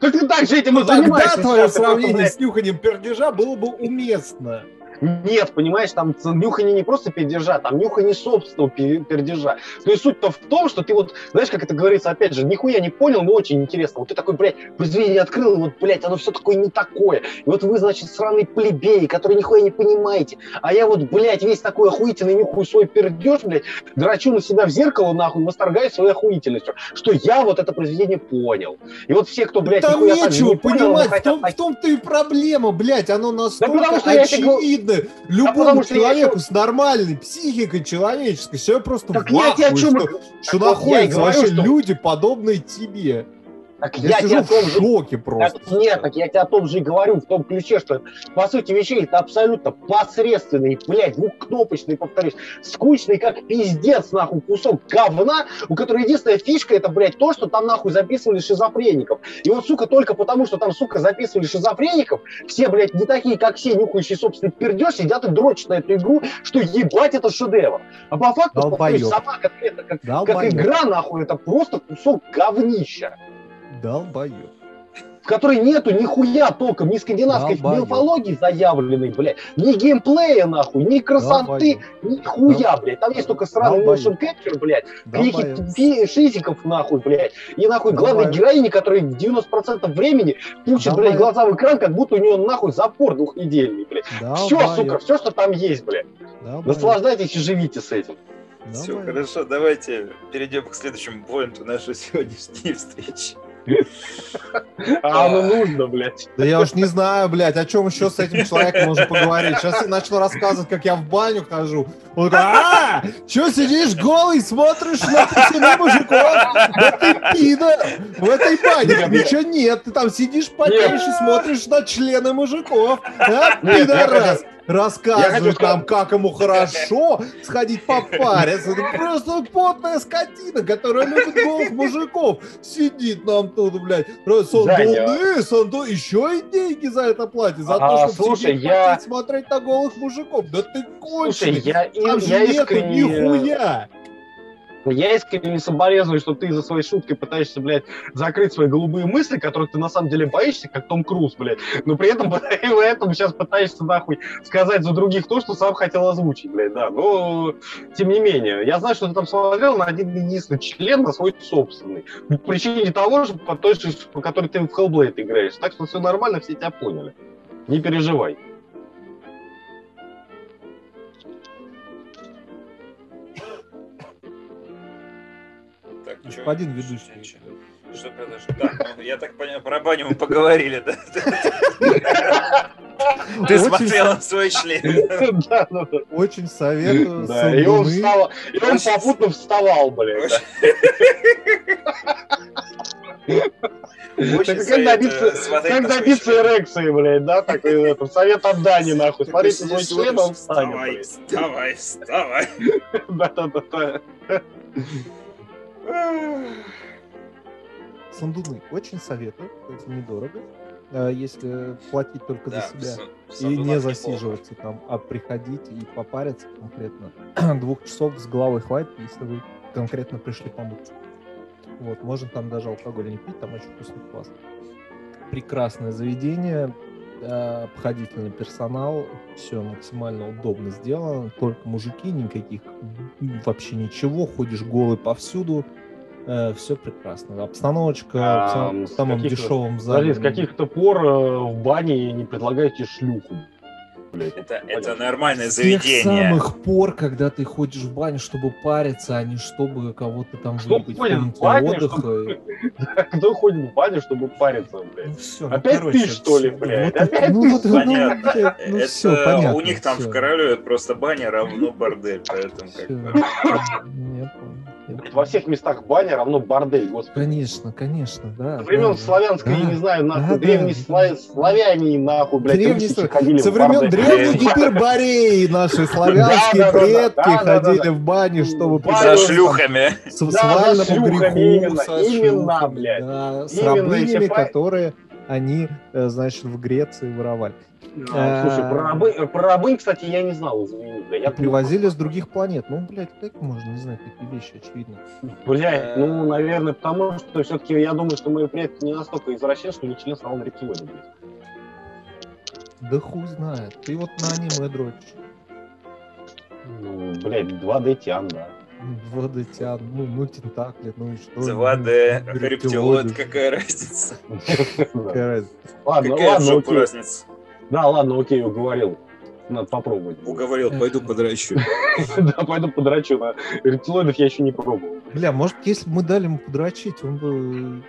как ты так же этим и то тогда занимаешься. твое сравнение с нюханием пердежа было бы уместно. Нет, понимаешь, там нюхание не просто пердежа, там нюхание собственного пе- пердежа. То есть суть-то в том, что ты вот, знаешь, как это говорится, опять же, нихуя не понял, но очень интересно. Вот ты такой, блядь, произведение открыл, и вот, блядь, оно все такое не такое. И вот вы, значит, сраные плебеи, которые нихуя не понимаете. А я вот, блядь, весь такой охуительный нюхаю свой пердеж, блядь, драчу на себя в зеркало, нахуй, восторгаюсь своей охуительностью, что я вот это произведение понял. И вот все, кто, блядь, Там нихуя нечего не понял, понимать, в, хотят в том-то и проблема, блядь, оно настолько потому что я тебе очевидно любому потому что я человеку с нормальной психикой человеческой, все просто Так в я тебе о ахуе, чем что, что Так вот находятся говорю, вообще что- люди, подобные тебе. Так Я, я, сижу в том же шоке просто. Так нет, так я тебе о том же и говорю, в том ключе, что по сути вещей это абсолютно посредственный, блядь, двухкнопочный, повторюсь, скучный как пиздец, нахуй, кусок говна, у которого единственная фишка это, блядь, то, что там, нахуй, записывали шизофреников. И вот, сука, только потому, что там, сука, записывали шизофреников, все, блядь, не такие, как все, нюхающие собственный пердеж, сидят и дрочат на эту игру, что ебать, это шедевр. А по факту, повторюсь, Долбоёб. сама конкретно, как, как игра, нахуй, это просто кусок говнища Долбоёб. в которой нету нихуя толком, ни скандинавской Долбоёб. мифологии заявленной, блядь, ни геймплея, нахуй, ни красоты, Долбоёб. нихуя, блядь. Там есть только сраный Долбоёб. motion capture, блядь, крики шизиков, нахуй, блядь, и нахуй главной героини, которая 90% времени пучит, блядь, глаза в экран, как будто у нее, нахуй, запор двухнедельный, блядь. Все, сука, все, что там есть, блядь. Наслаждайтесь и живите с этим. Все Долбоёб. хорошо, давайте перейдем к следующему поинту нашей сегодняшней встречи. А оно нужно, блядь. Да я уж не знаю, блядь, о чем еще с этим человеком можно поговорить. Сейчас я начал рассказывать, как я в баню хожу. Он такой, а, что сидишь голый, смотришь на писюны мужиков? Да ты пидор! В этой бане ничего нет. Ты там сидишь, потеешь и смотришь на члены мужиков. А, Нет, пидорас? Хочу нам, как ему хорошо сходить попариться. Это просто потная скотина, которая любит голых мужиков. Сидит нам тут, блядь. Сандуны, санду... Еще и деньги за это платит. За А, то, чтобы слушай, сидеть, я- смотреть на голых мужиков. Да ты Слушай, конченый. я, Там же искренне... нихуя. Я искренне соболезную, что ты за своей шуткой пытаешься, блядь, закрыть свои голубые мысли, которых ты на самом деле боишься, как Том Круз, блядь. Но при этом, и в этом сейчас пытаешься, нахуй, сказать за других то, что сам хотел озвучить, блядь, да. Но, тем не менее, я знаю, что ты там смотрел на один единственный член, на свой собственный. По причине того же, по той же, по которой ты в Hellblade играешь. Так что все нормально, все тебя поняли. Не переживай. Господин ведущий. Чё? Что произошло? Так, ну, я так понял, про баню мы поговорили, да? Ты Очень смотрел на свой член. Да, да, да. Очень советую. Да, и он встал, и он попутно вставал, блядь. да. Очень Так как добиться, как добиться эрекции, блядь, да? Такой это, совет от Дани, нахуй. Смотрите свой член, он встанет, Вставай, вставай, вставай. Да-да-да. Сандуны. Очень советую. Кстати, недорого. А, Если платить только за Да, себя. в И не неплохо. засиживаться там, а приходить и попариться конкретно. Двух часов с головой хватит, если вы конкретно пришли помыться. Вот, можно там даже алкоголь не пить, там очень вкусный квас. Прекрасное заведение, э, обходительный персонал, все максимально удобно сделано, только мужики, никаких вообще ничего, ходишь голый повсюду, все прекрасно. Обстановочка А, в самом, самом дешевом зале. Подожди, с каких-то пор э, в бане не предлагаете шлюху. Блядь. Это, это нормальное С тех заведение. самых пор, когда ты ходишь в баню, чтобы париться, а не чтобы кого-то там Кто выебать в ходит в комнате баню, отдыха. Кто ходит в баню, чтобы париться, Ну блядь? все, Опять ты, что ли, блядь? Опять ну, вот, ну, Понятно. ну, это всё, понятно, у них там всё. в Королеве просто баня равно бордель, поэтому как Всё. бы... Я я. Во всех местах баня равно бордель, господи. Конечно, конечно, да. Со времен да, да. славянской, я Да. не знаю, Да, нахуй, да. древние сла- славяне, нахуй, блядь, Древние русичи слав- ходили Со времен древних гипербореи наши славянские Да, да, да, предки да, да, да, ходили да. в бане, чтобы За шлюхами. с Да, шлюхами греху, именно, блядь. да, с рабынями, которые они, э, значит, в Греции воровали. А, Слушай, про рабы, про рабынь, кстати, я не знал, извини. бля. Я Привозили с других планет. Ну, блядь, как можно не знать такие вещи, очевидно. Блять, ну, наверное, потому что все-таки я думаю, что мои предки не настолько извращены, что не член стал на рептилоида, блядь. Да хуй знает. Ты вот на аниме дрочишь. Ну, блядь, 2D тян, да. Воды тянут, ну, ну, тентакли, ну и что? 2D, Ну, рептилоид, какая разница? Какая разница? Ладно, ладно, разница? Да, ладно, окей, уговорил. Надо попробовать. Уговорил, пойду подращу. Да, пойду подрачу. На рептилоидов я еще не пробовал. Бля, может, если бы мы дали ему подрочить, он бы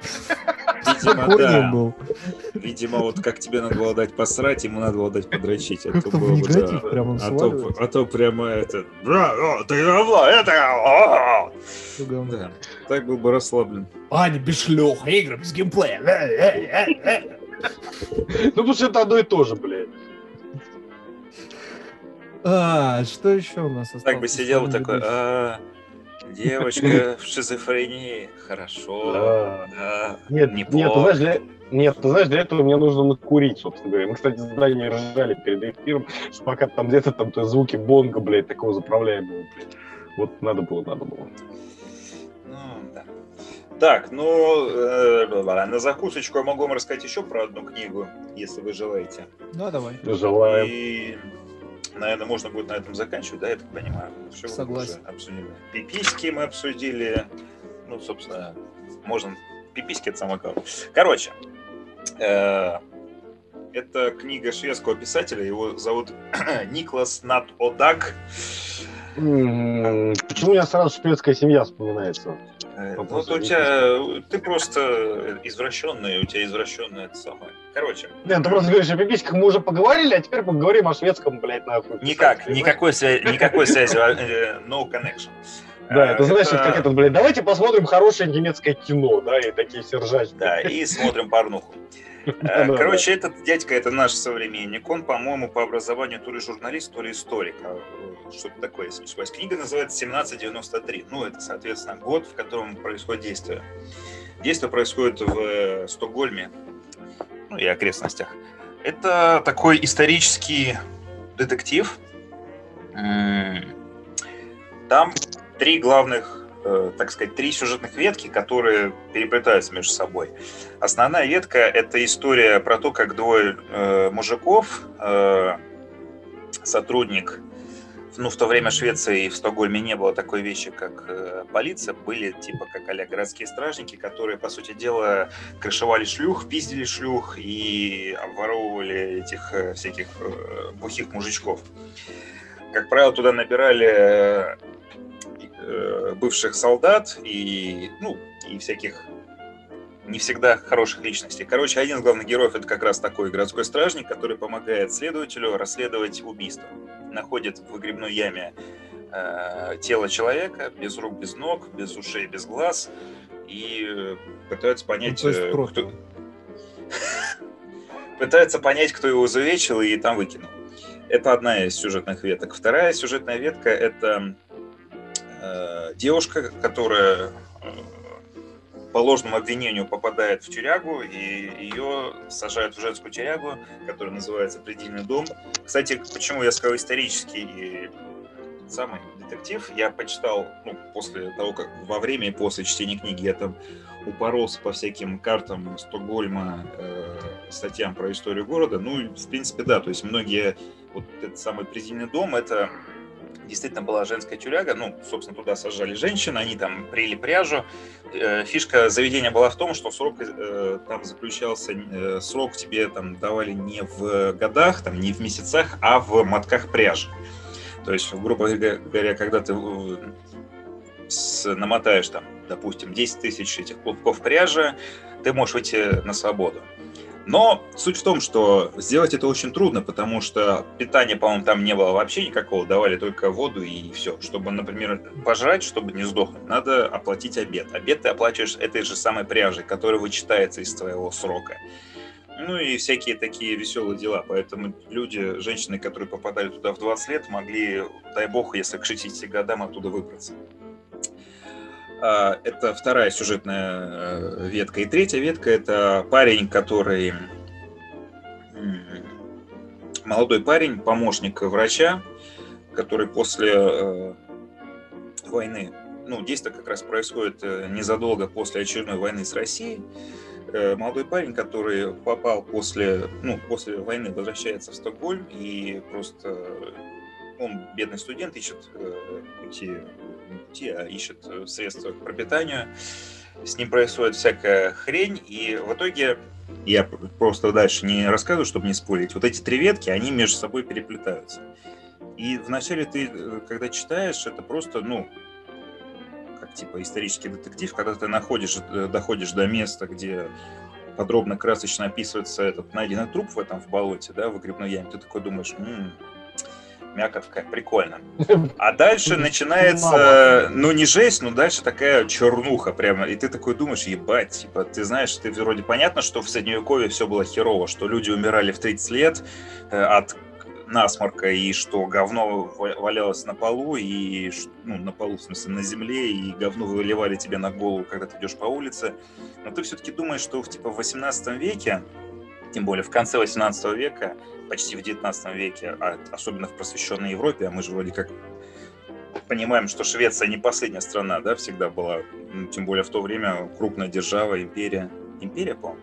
Видимо, да. был. Видимо, вот как тебе надо было дать посрать, ему надо было дать подрочить. А то было да. прям он А то, а то прямо это... «Бра, о, ты равно, это... а, а». Всё говно. Да, так был бы расслаблен. Аня без шлюх, игры без геймплея. Ну, потому что это одно и то же, блядь. А, что еще у нас осталось? Так бы сидел Самый такой, а, девочка в шизофрении, хорошо, Да. да, Нет, неплохо. нет, ты знаешь, для... Нет, ты знаешь, для этого мне нужно накурить, собственно говоря. Мы, кстати, с Даней ржали перед эфиром, что пока там где-то там то звуки бонга, блядь, такого заправляемого, блядь. Вот надо было, надо было. Да. Так, ну, э, на закусочку я могу вам рассказать еще про одну книгу, если вы желаете. Ну, давай. Желаем. И, наверное, можно будет на этом заканчивать, да, я так понимаю. Всё Согласен. уже обсудили. Пиписьки мы обсудили. Ну, собственно, можно... Пиписьки — это самое главное. Короче, э, это книга шведского писателя, его зовут Никлас Нат Одак. Почему у меня сразу шведская семья вспоминается? Э, По Ну, вот у тебя, ты просто извращенный, у тебя извращенное это самое. Короче, Нет, ты просто говоришь о пиписьках, мы уже поговорили, а теперь поговорим о шведском, блядь, нахуй. никак, никакой связи, никакой связи, э, no connection. Да, это Э, значит, как этот, блядь, давайте посмотрим хорошее немецкое кино, да, и такие все ржачки. Да, и смотрим порнуху. Э. Короче, этот дядька, это наш современник. Он, по-моему, по образованию то ли журналист, то ли историк. а, э, Что-то такое, если не ошибаюсь. Книга называется «1793». Ну, это, соответственно, год, в котором происходит действие. Действие происходит в э, Стокгольме, ну и окрестностях. Это такой исторический детектив. Там три главных, э, так сказать, три сюжетных ветки, которые переплетаются между собой. Основная ветка – это история про то, как двое э, мужиков, э, сотрудник, ну, в то время Швеции и в Стокгольме не было такой вещи, как э, полиция, были типа как а городские стражники, которые, по сути дела, крышевали шлюх, пиздили шлюх и обворовывали этих э, всяких э, бухих мужичков. Как правило, туда набирали э, бывших солдат и, ну, и всяких не всегда хороших личностей. Короче, один из главных героев это как раз такой городской стражник, который помогает следователю расследовать убийство. Находит в выгребной яме э, тело человека без рук, без ног, без ушей, без глаз и э, пытаются Ну, понять, есть просто. кто, пытаются понять, кто его изувечил и там выкинул. Это одна из сюжетных веток. Вторая сюжетная ветка это э, девушка, которая э, по ложному обвинению попадает в тюрягу, и ее сажают в женскую тюрягу, которая называется «Предельный дом». Кстати, почему я сказал исторический самый детектив, я почитал, ну, после того, как во время и после чтения книги я там упоролся по всяким картам Стокгольма, э, статьям про историю города. Ну, в принципе, да, то есть многие, вот этот самый «Предельный дом», это действительно была женская тюряга, ну, собственно, туда сажали женщин, они там прили пряжу. Э, Фишка заведения была в том, что срок э, там заключался, э, срок тебе там давали не в годах, там, не в месяцах, а в мотках пряжи. То есть, грубо говоря, когда ты намотаешь там, допустим, 10 тысяч этих клубков пряжи, ты можешь выйти на свободу. Но суть в том, что сделать это очень трудно, потому что питания, по-моему, там не было вообще никакого, давали только воду и все. Чтобы, например, пожрать, чтобы не сдохнуть, надо оплатить обед. Обед ты оплачиваешь этой же самой пряжей, которая вычитается из твоего срока. Ну и всякие такие веселые дела. Поэтому люди, женщины, которые попадали туда в 20 лет, могли, дай бог, если к 60 годам оттуда выбраться. А, Это вторая сюжетная э, ветка. И третья ветка это парень, который молодой парень, помощник врача, который после э, войны, ну, действие как раз происходит э, незадолго после очередной войны с Россией. Молодой парень, который попал после, ну, после войны, возвращается в Стокгольм и просто он бедный студент, ищет пути, пути, а ищет э, средства к пропитанию. С ним происходит всякая хрень, и в итоге я просто дальше не рассказываю, чтобы не спорить. Вот эти три ветки, они между собой переплетаются. И вначале ты, э, когда читаешь, это просто, ну, как типа исторический детектив, когда ты находишь, э, доходишь до места, где подробно, красочно описывается этот найденный труп в этом в болоте, да, в выгребной яме, ты такой думаешь, «М, мякотка, прикольно. А дальше начинается, ну не жесть, но дальше такая чернуха прямо. И ты такой думаешь, ебать, типа, ты знаешь, ты вроде понятно, что в Средневековье все было херово, что люди умирали в 30 лет э, от насморка, и что говно ва- валялось на полу, и, ну, на полу, в смысле, на земле, и говно выливали тебе на голову, когда ты идешь по улице. Но ты все-таки думаешь, что типа, в 18 веке, тем более в конце 18 века, почти в 19 веке, а особенно в просвещенной Европе, а мы же вроде как понимаем, что Швеция не последняя страна, да, всегда была, тем более в то время крупная держава, империя. Империя, по-моему?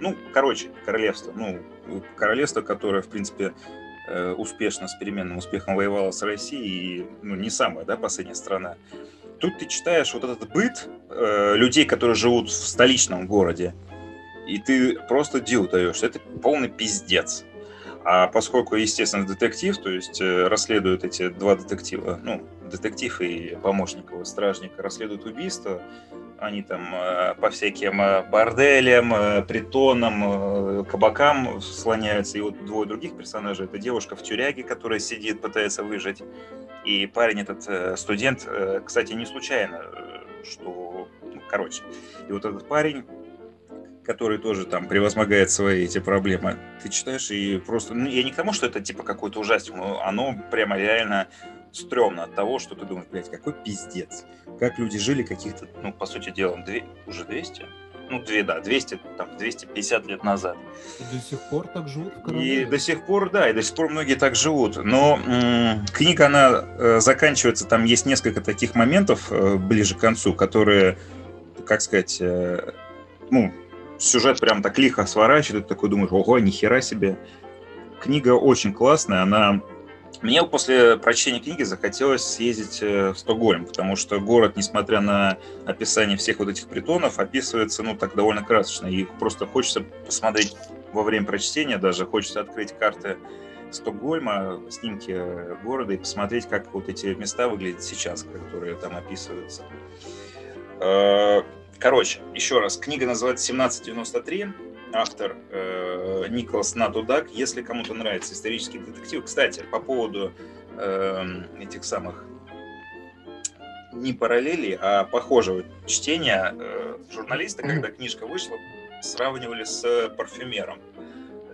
Ну, короче, королевство. Ну, королевство, которое, в принципе, э, успешно, с переменным успехом воевало с Россией, и, ну, не самая, да, последняя страна. Тут ты читаешь вот этот быт э, людей, которые живут в столичном городе, и ты просто дил даешь. Это полный пиздец. А поскольку, естественно, детектив, то есть э, расследуют эти два детектива, ну, детектив и помощник его, стражник, расследуют убийство, они там э, по всяким э, борделям, притонам, кабакам слоняются. И вот двое других персонажей. Это девушка в тюряге, которая сидит, пытается выжить. И парень этот студент, кстати, не случайно, что... ну, короче. И вот этот парень, который тоже там превозмогает свои эти проблемы, ты читаешь и просто... Ну, я не к тому, что это типа какой-то ужастик, но оно прямо реально стрёмно от того, что ты думаешь, блядь, какой пиздец. Как люди жили каких-то, ну, по сути дела, две, уже 200? Ну, две, да, 200, там, 250 лет назад. И до сих пор так живут в И до сих пор, да, и до сих пор многие так живут. Но м, книга, она э, заканчивается, там есть несколько таких моментов э, ближе к концу, которые, как сказать, э, ну, сюжет прям так лихо сворачивает, ты такой думаешь, ого, нихера себе. Книга очень классная, она... Мне после прочтения книги захотелось съездить э, в Стокгольм, потому что город, несмотря на описание всех вот этих притонов, описывается, ну, так довольно красочно. И просто хочется посмотреть во время прочтения даже, хочется открыть карты Стокгольма, снимки э, города и посмотреть, как вот эти места выглядят сейчас, которые там описываются. Короче, еще раз, книга называется «1793», автор э, Николас Натудак. Если кому-то нравится исторический детектив, кстати, по поводу э, этих самых не параллелей, а похожего чтения, э, журналисты, когда книжка вышла, сравнивали с парфюмером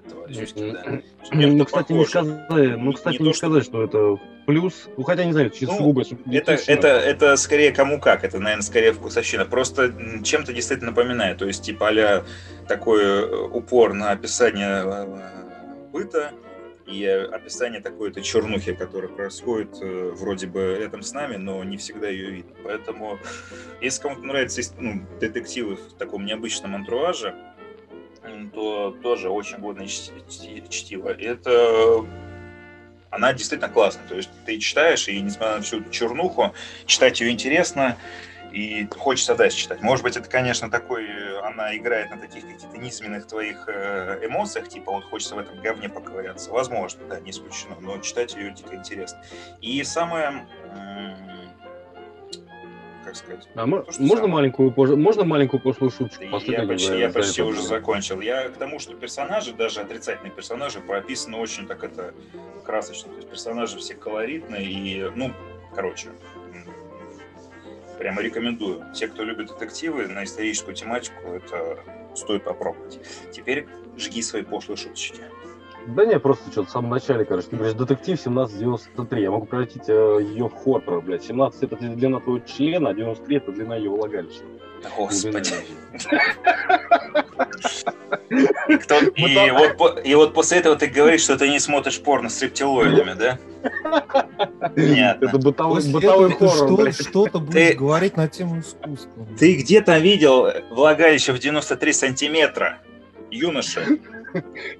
этого Зюскина. Ну, кстати, не сказать, ну, кстати, не сказать, что это плюс. Ну, хотя, не знаю, чисто Ну, Это, это, это скорее кому как, это, наверное, скорее вкусовщина. Просто чем-то действительно напоминает. То есть, типа, а такой э, упор на описание э, быта и описание такой-то чернухи, которая происходит э, вроде бы рядом с нами, но не всегда ее видно. Поэтому, если кому-то нравятся ну, детективы в таком необычном антураже, то тоже очень годное чти- чти- чтиво. Это она действительно классная. То есть ты читаешь, и несмотря на всю эту чернуху, читать ее интересно, и хочется дальше читать. Может быть, это, конечно, такой, она играет на таких каких-то низменных твоих э, эмоциях, типа вот хочется в этом говне поковыряться. Возможно, да, не исключено, но читать ее дико интересно. И самое, как сказать, А то, можно маленькую, можно маленькую пошлую шуточку? я почти, я почти это уже закончил. Я к тому, что персонажи, даже отрицательные персонажи, прописаны очень так это красочно. То есть персонажи все колоритные и, ну, короче, прямо рекомендую. Те, кто любит детективы на историческую тематику, это стоит попробовать. Теперь жги свои пошлые шуточки. Да не, просто что-то в самом начале, короче, ты говоришь, детектив 1793, я могу превратить э, ее в хоррор, блядь. 17 это длина твоего члена, а 93 это длина ее влагалища. Господи. И, кто- и вот, по- и вот после этого ты говоришь, что ты не смотришь порно с рептилоидами, да? Понятно. Это бытовой, После этого ты хоррор, что- что-то будешь Ты- говорить на тему искусства. Ты где-то видел влагалище в 93 сантиметра? Юноша.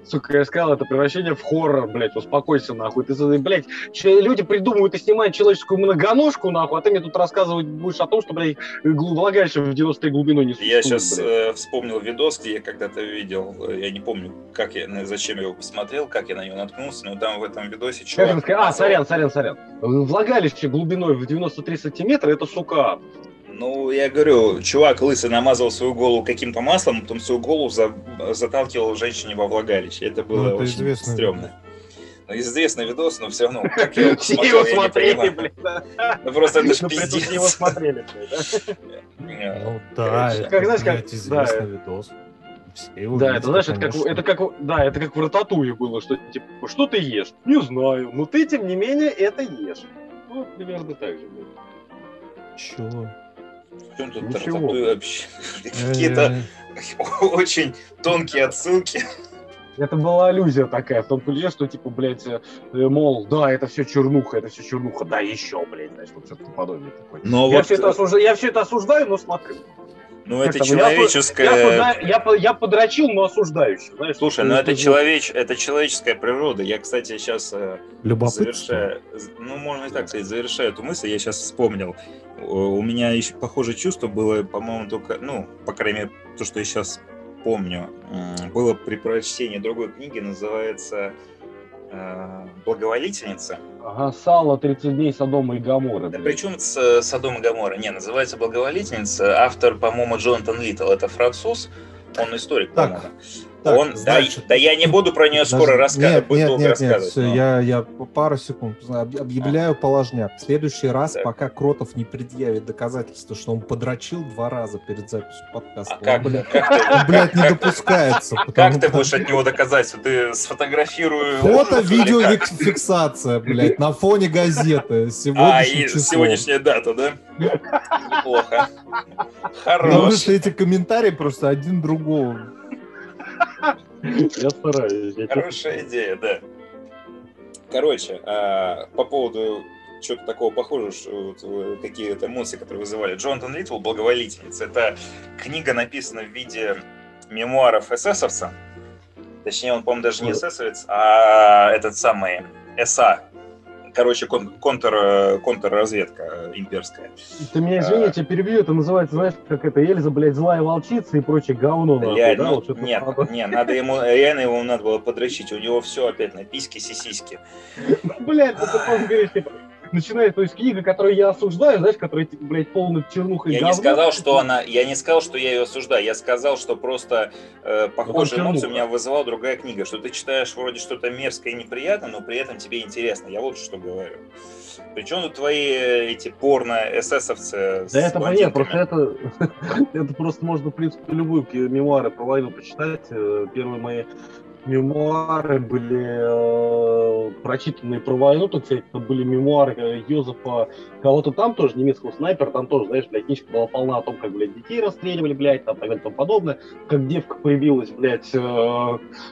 Сука, я сказал, это превращение в хоррор, блядь, успокойся, нахуй. Ты, блядь, люди придумывают и снимают человеческую многоножку, нахуй, а ты мне тут рассказывать будешь о том, что, блядь, влагалище в 93 глубину не Я существует, сейчас блядь. вспомнил видос, где я когда-то видел, э, я не помню, как я, зачем я его посмотрел, как я на него наткнулся, но там в этом видосе чувак... А, сорян, сорян, сорян. Влагалище глубиной в 93 сантиметра, это, сука, Ну, я говорю, чувак лысый намазал свою голову каким-то маслом, потом свою голову за- заталкивал женщине во влагалище. Это было Ну, это очень известный стрёмно. Ну, известный видос, но все равно, как я его все посмотрел, его я не смотрели, понимаю. блядь. да. Ну, просто это ж Ну, что его пиздец. смотрели, да. Э, Ну да, это, Как, знаешь, как- известный видос. Да, это знаешь, это как, это как, да, это как в Рататуе было, что типа, что ты ешь? Не знаю, но ты, тем не менее, это ешь. Ну, примерно так же, блядь. Чего? В чем тут Ничего. вообще? Какие-то Э, очень тонкие отсылки. Это была аллюзия такая, в том ключе, что, типа, блядь, э, мол, да, это все чернуха, это все чернуха, да, еще, блядь, знаешь, вот что-то подобное такое. Но я, вот, все это осуждаю, я все это осуждаю, но смотрю. Ну это я по- человеческое... Я, я, по- я подрочил, но осуждающий, знаешь. Слушай, ну это, человеч... это человеческая природа. Я, кстати, сейчас Любопытство. завершаю, ну, можно и так сказать, завершаю эту мысль, я сейчас вспомнил. У меня еще похожее чувство было, по-моему, только, ну, по крайней мере, то, что я сейчас помню, было при прочтении другой книги, называется э, «Благоволительница». Ага, сало 30 дней Содома и Гамора. Да причем с Содом и Гамора? Не, называется «Благоволительница». Автор, по-моему, Джонатан Литтл. Это француз, он историк, Так, по-моему. Так, он, да, значит, да я не буду про нее скоро Подожди. рассказывать, Нет, нет, нет, нет, рассказывать. всё, но- я, я пару секунд об- объявляю положняк. В следующий раз, Так. пока Кротов не предъявит доказательства, что он подрочил два раза перед записью подкаста, А как, он, блядь, как ты- он, блядь, не допускается. Как потому ты будешь от него доказательства? Ты сфотографируешь... Фото, видео, как? фик- фиксация, блядь, на фоне газеты. А, и сегодняшняя дата, да? Неплохо. Потому Хорош. что эти комментарии просто один другого. Я стараюсь. Хорошая идея, да. Короче, а, по поводу чего-то такого похожего, что э, какие-то эмоции, которые вызывали. Джонатан Литл «Благоволительница». Это книга написана в виде мемуаров эсэсовца. Точнее, он, по-моему, даже не эсэсовец, а этот самый СА. Короче, кон- контр, э, контрразведка имперская. Ты меня извини, я тебя перебью, это называется, знаешь, как это Эльза, блядь, злая волчица и прочее говно. нахуй, Блядь, да, ну, вот что-то нет, такое. нет, надо ему, реально ему надо было подрочить. У него все опять на письки, сисиськи. Блядь, ты просто говоришь, типа, начинает, то есть книга, которую я осуждаю, знаешь, которая, типа, блядь, полная чернуха и Я говно. не сказал, что она, я не сказал, что я ее осуждаю. Я сказал, что просто э, похожие чернуха. эмоции у меня вызывала другая книга, что ты читаешь вроде что-то мерзкое и неприятное, но при этом тебе интересно. Я вот что говорю. Причем тут твои эти порно-эсэсовцы Да это понятно, просто это, это просто можно, в принципе, ки- мемуары про войну почитать. Э, Первые мои мемуары были э, прочитанные про войну, так сказать, это были мемуары э, Йозефа, кого-то там тоже, немецкого снайпера, там тоже, знаешь, блядь, книжка была полна о том, как, блядь, детей расстреливали, блядь, там, так далее, тому подобное, как девка появилась, блядь, э,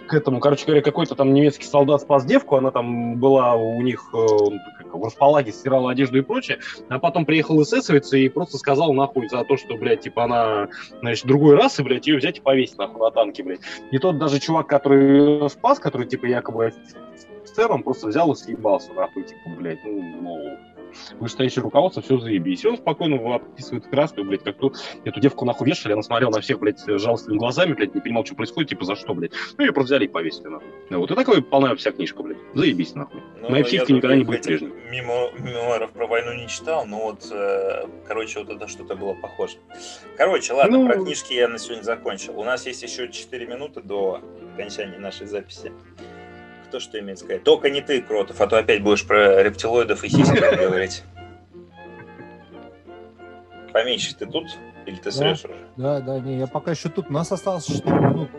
к этому, короче говоря, какой-то там немецкий солдат спас девку, она там была у них э, в располаге, стирала одежду и прочее, а потом приехал эсэсовец и просто сказал нахуй за то, что, блядь, типа она, значит, другой расы, блядь, ее взять и повесить нахуй на танке, блядь. И тот даже чувак, который спас, который, типа, якобы офицер, он просто взял и съебался, нахуй, типа, блядь, ну, ну, вышестоящее руководство, все заебись. И он спокойно описывает краску, блядь, как ту, эту девку нахуй вешали, она смотрела на всех, блядь, жалостливыми глазами, блядь, не понимал, что происходит, типа, за что, блядь. Ну, ее просто взяли и повесили, нахуй. Ну, вот, и такая полная вся книжка, блядь. Заебись, нахуй. Ну, я психика никогда не будет этих прежней. мемо- мемуаров про войну не читал, но вот, э, короче, вот это что-то было похоже. Короче, ладно, Ну- про книжки я на сегодня закончил. У нас есть еще 4 минуты до окончания нашей записи. Кто что имеет сказать? Только не ты, Кротов, а то опять будешь про рептилоидов и сиськи говорить. Поменьше ты тут? Или ты срешь уже? Да, да, не, я пока еще тут. У нас осталось 4 минуты.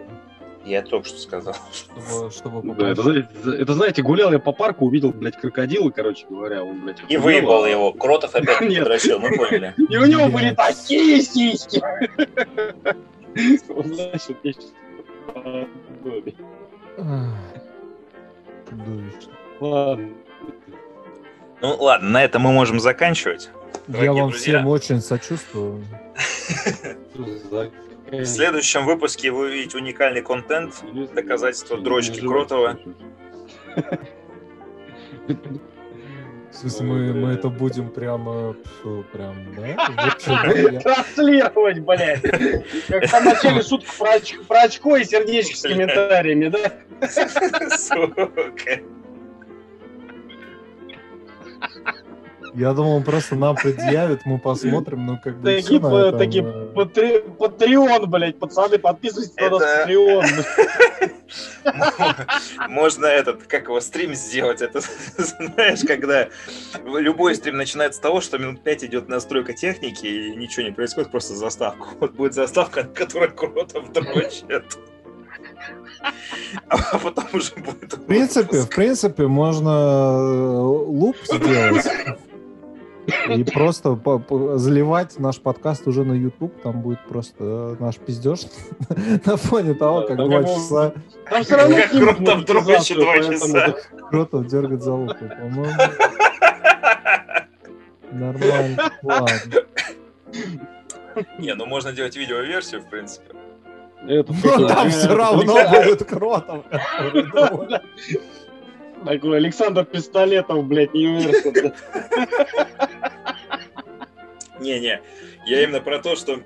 Я только что сказал. Чтобы, чтобы Да, это, это, знаете, гулял я по парку, увидел, блядь, крокодила, короче говоря, он, блядь, И выебал его. Кротов опять Нет. подрочил, мы поняли. И у него были такие сиськи. Он, знаешь, Чудовищно. Ладно. Ну ладно, на этом мы можем заканчивать. Я Дорогие вам друзья. всем очень сочувствую. В следующем выпуске вы увидите уникальный контент. доказательство дрочки Кротова. В смысле, мы, мы это будем прямо, прям, да? Транслировать, блядь. Как там в начале шутка про очко и сердечки с комментариями, да? Сука. Я думал, он просто нам предъявит, мы посмотрим, ну как бы Такие, по- этом, такие Патре- Патреон, блядь, пацаны, подписывайтесь на нас Это- Патреон. Можно этот, как его, стрим сделать. Это, знаешь, когда любой стрим начинается с того, что минут 5 идет настройка техники, и ничего не происходит, просто заставку. Вот будет заставка, на которой Кротов дрочит. А потом уже будет В принципе, в принципе, можно э, луп сделать и просто заливать наш подкаст уже на YouTube, там будет просто э, наш пиздеж на фоне того, как два часа Там все равно Как снимут Кротов дрочит два часа. Кротов дергает за ухо, по-моему. Нормально, ладно. Не, ну можно делать видеоверсию, в принципе. Это Но такой, там все равно будет Кротов. Такой Александр Пистолетов, блядь, не Не-не, я именно про то, что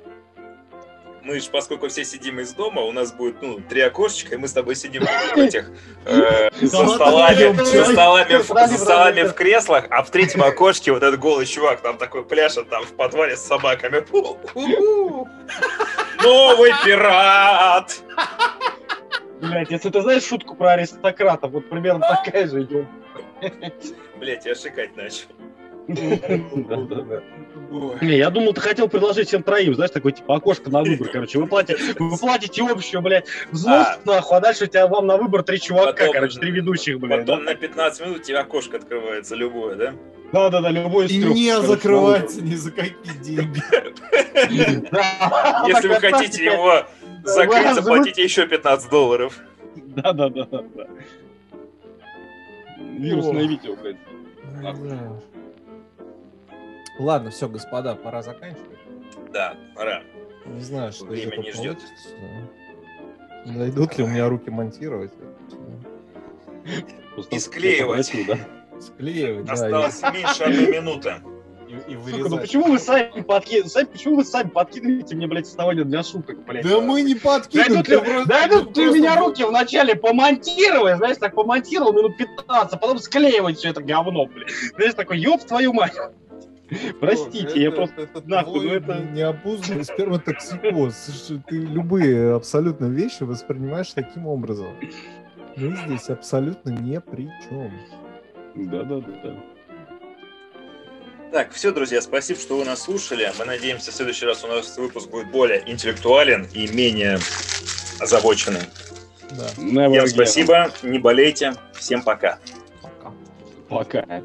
мы же, поскольку все сидим из дома, у нас будет, ну, три окошечка, и мы с тобой сидим в этих, э, за столами, за столами, за столами в креслах, а в третьем окошке вот этот голый чувак там такой пляшет там в подвале с собаками. Новый пират! Блядь, если ты знаешь шутку про аристократов, вот примерно такая же идет. Блять, я шикать начал. Не, я думал, ты хотел предложить всем троим, знаешь, такой типа окошко на выбор, короче. Вы платите, вы платите общую, блядь, взнос, А. нахуй, а дальше у тебя вам на выбор три чувака, Потом- короче, три ведущих, блядь. Потом на 15 минут у тебя окошко открывается любое, да? Да, да, да, любой из И трех. не короче, закрывается ни за какие деньги. Если вы хотите его закрыть, заплатите еще 15 долларов. Да, да, да, да. да. Вирусное видео, блядь. Ладно, все, господа, пора заканчивать. Да, пора. Не знаю, что Время не ждет. получится. Найдут ли у меня руки монтировать? И склеивать. да. Склеивать. Осталось меньше одной минуты. И, и- и Сука, ну вырезать. почему вы сами подкидываете, сами, почему вы сами подкидываете мне, блядь, основания для шуток, блядь? Да мы не подкидываем. Ли, ты просто- дойдут ты просто- меня руки вначале помонтировай, знаешь, так помонтировал минут 15, а потом склеивать все это говно, блядь. Знаешь, такой, ёб твою мать. Простите, я Это- просто... это нахуй, ну это- необузданный сперматоксикоз. Ты любые абсолютно вещи воспринимаешь таким образом. Мы здесь абсолютно ни при чем. Да, да, да, да. Так, все, друзья, спасибо, что вы нас слушали. Мы надеемся, в следующий раз у нас выпуск будет более интеллектуален и менее озабоченный. Да. Never Всем again. спасибо, не болейте, всем пока. Пока. Пока.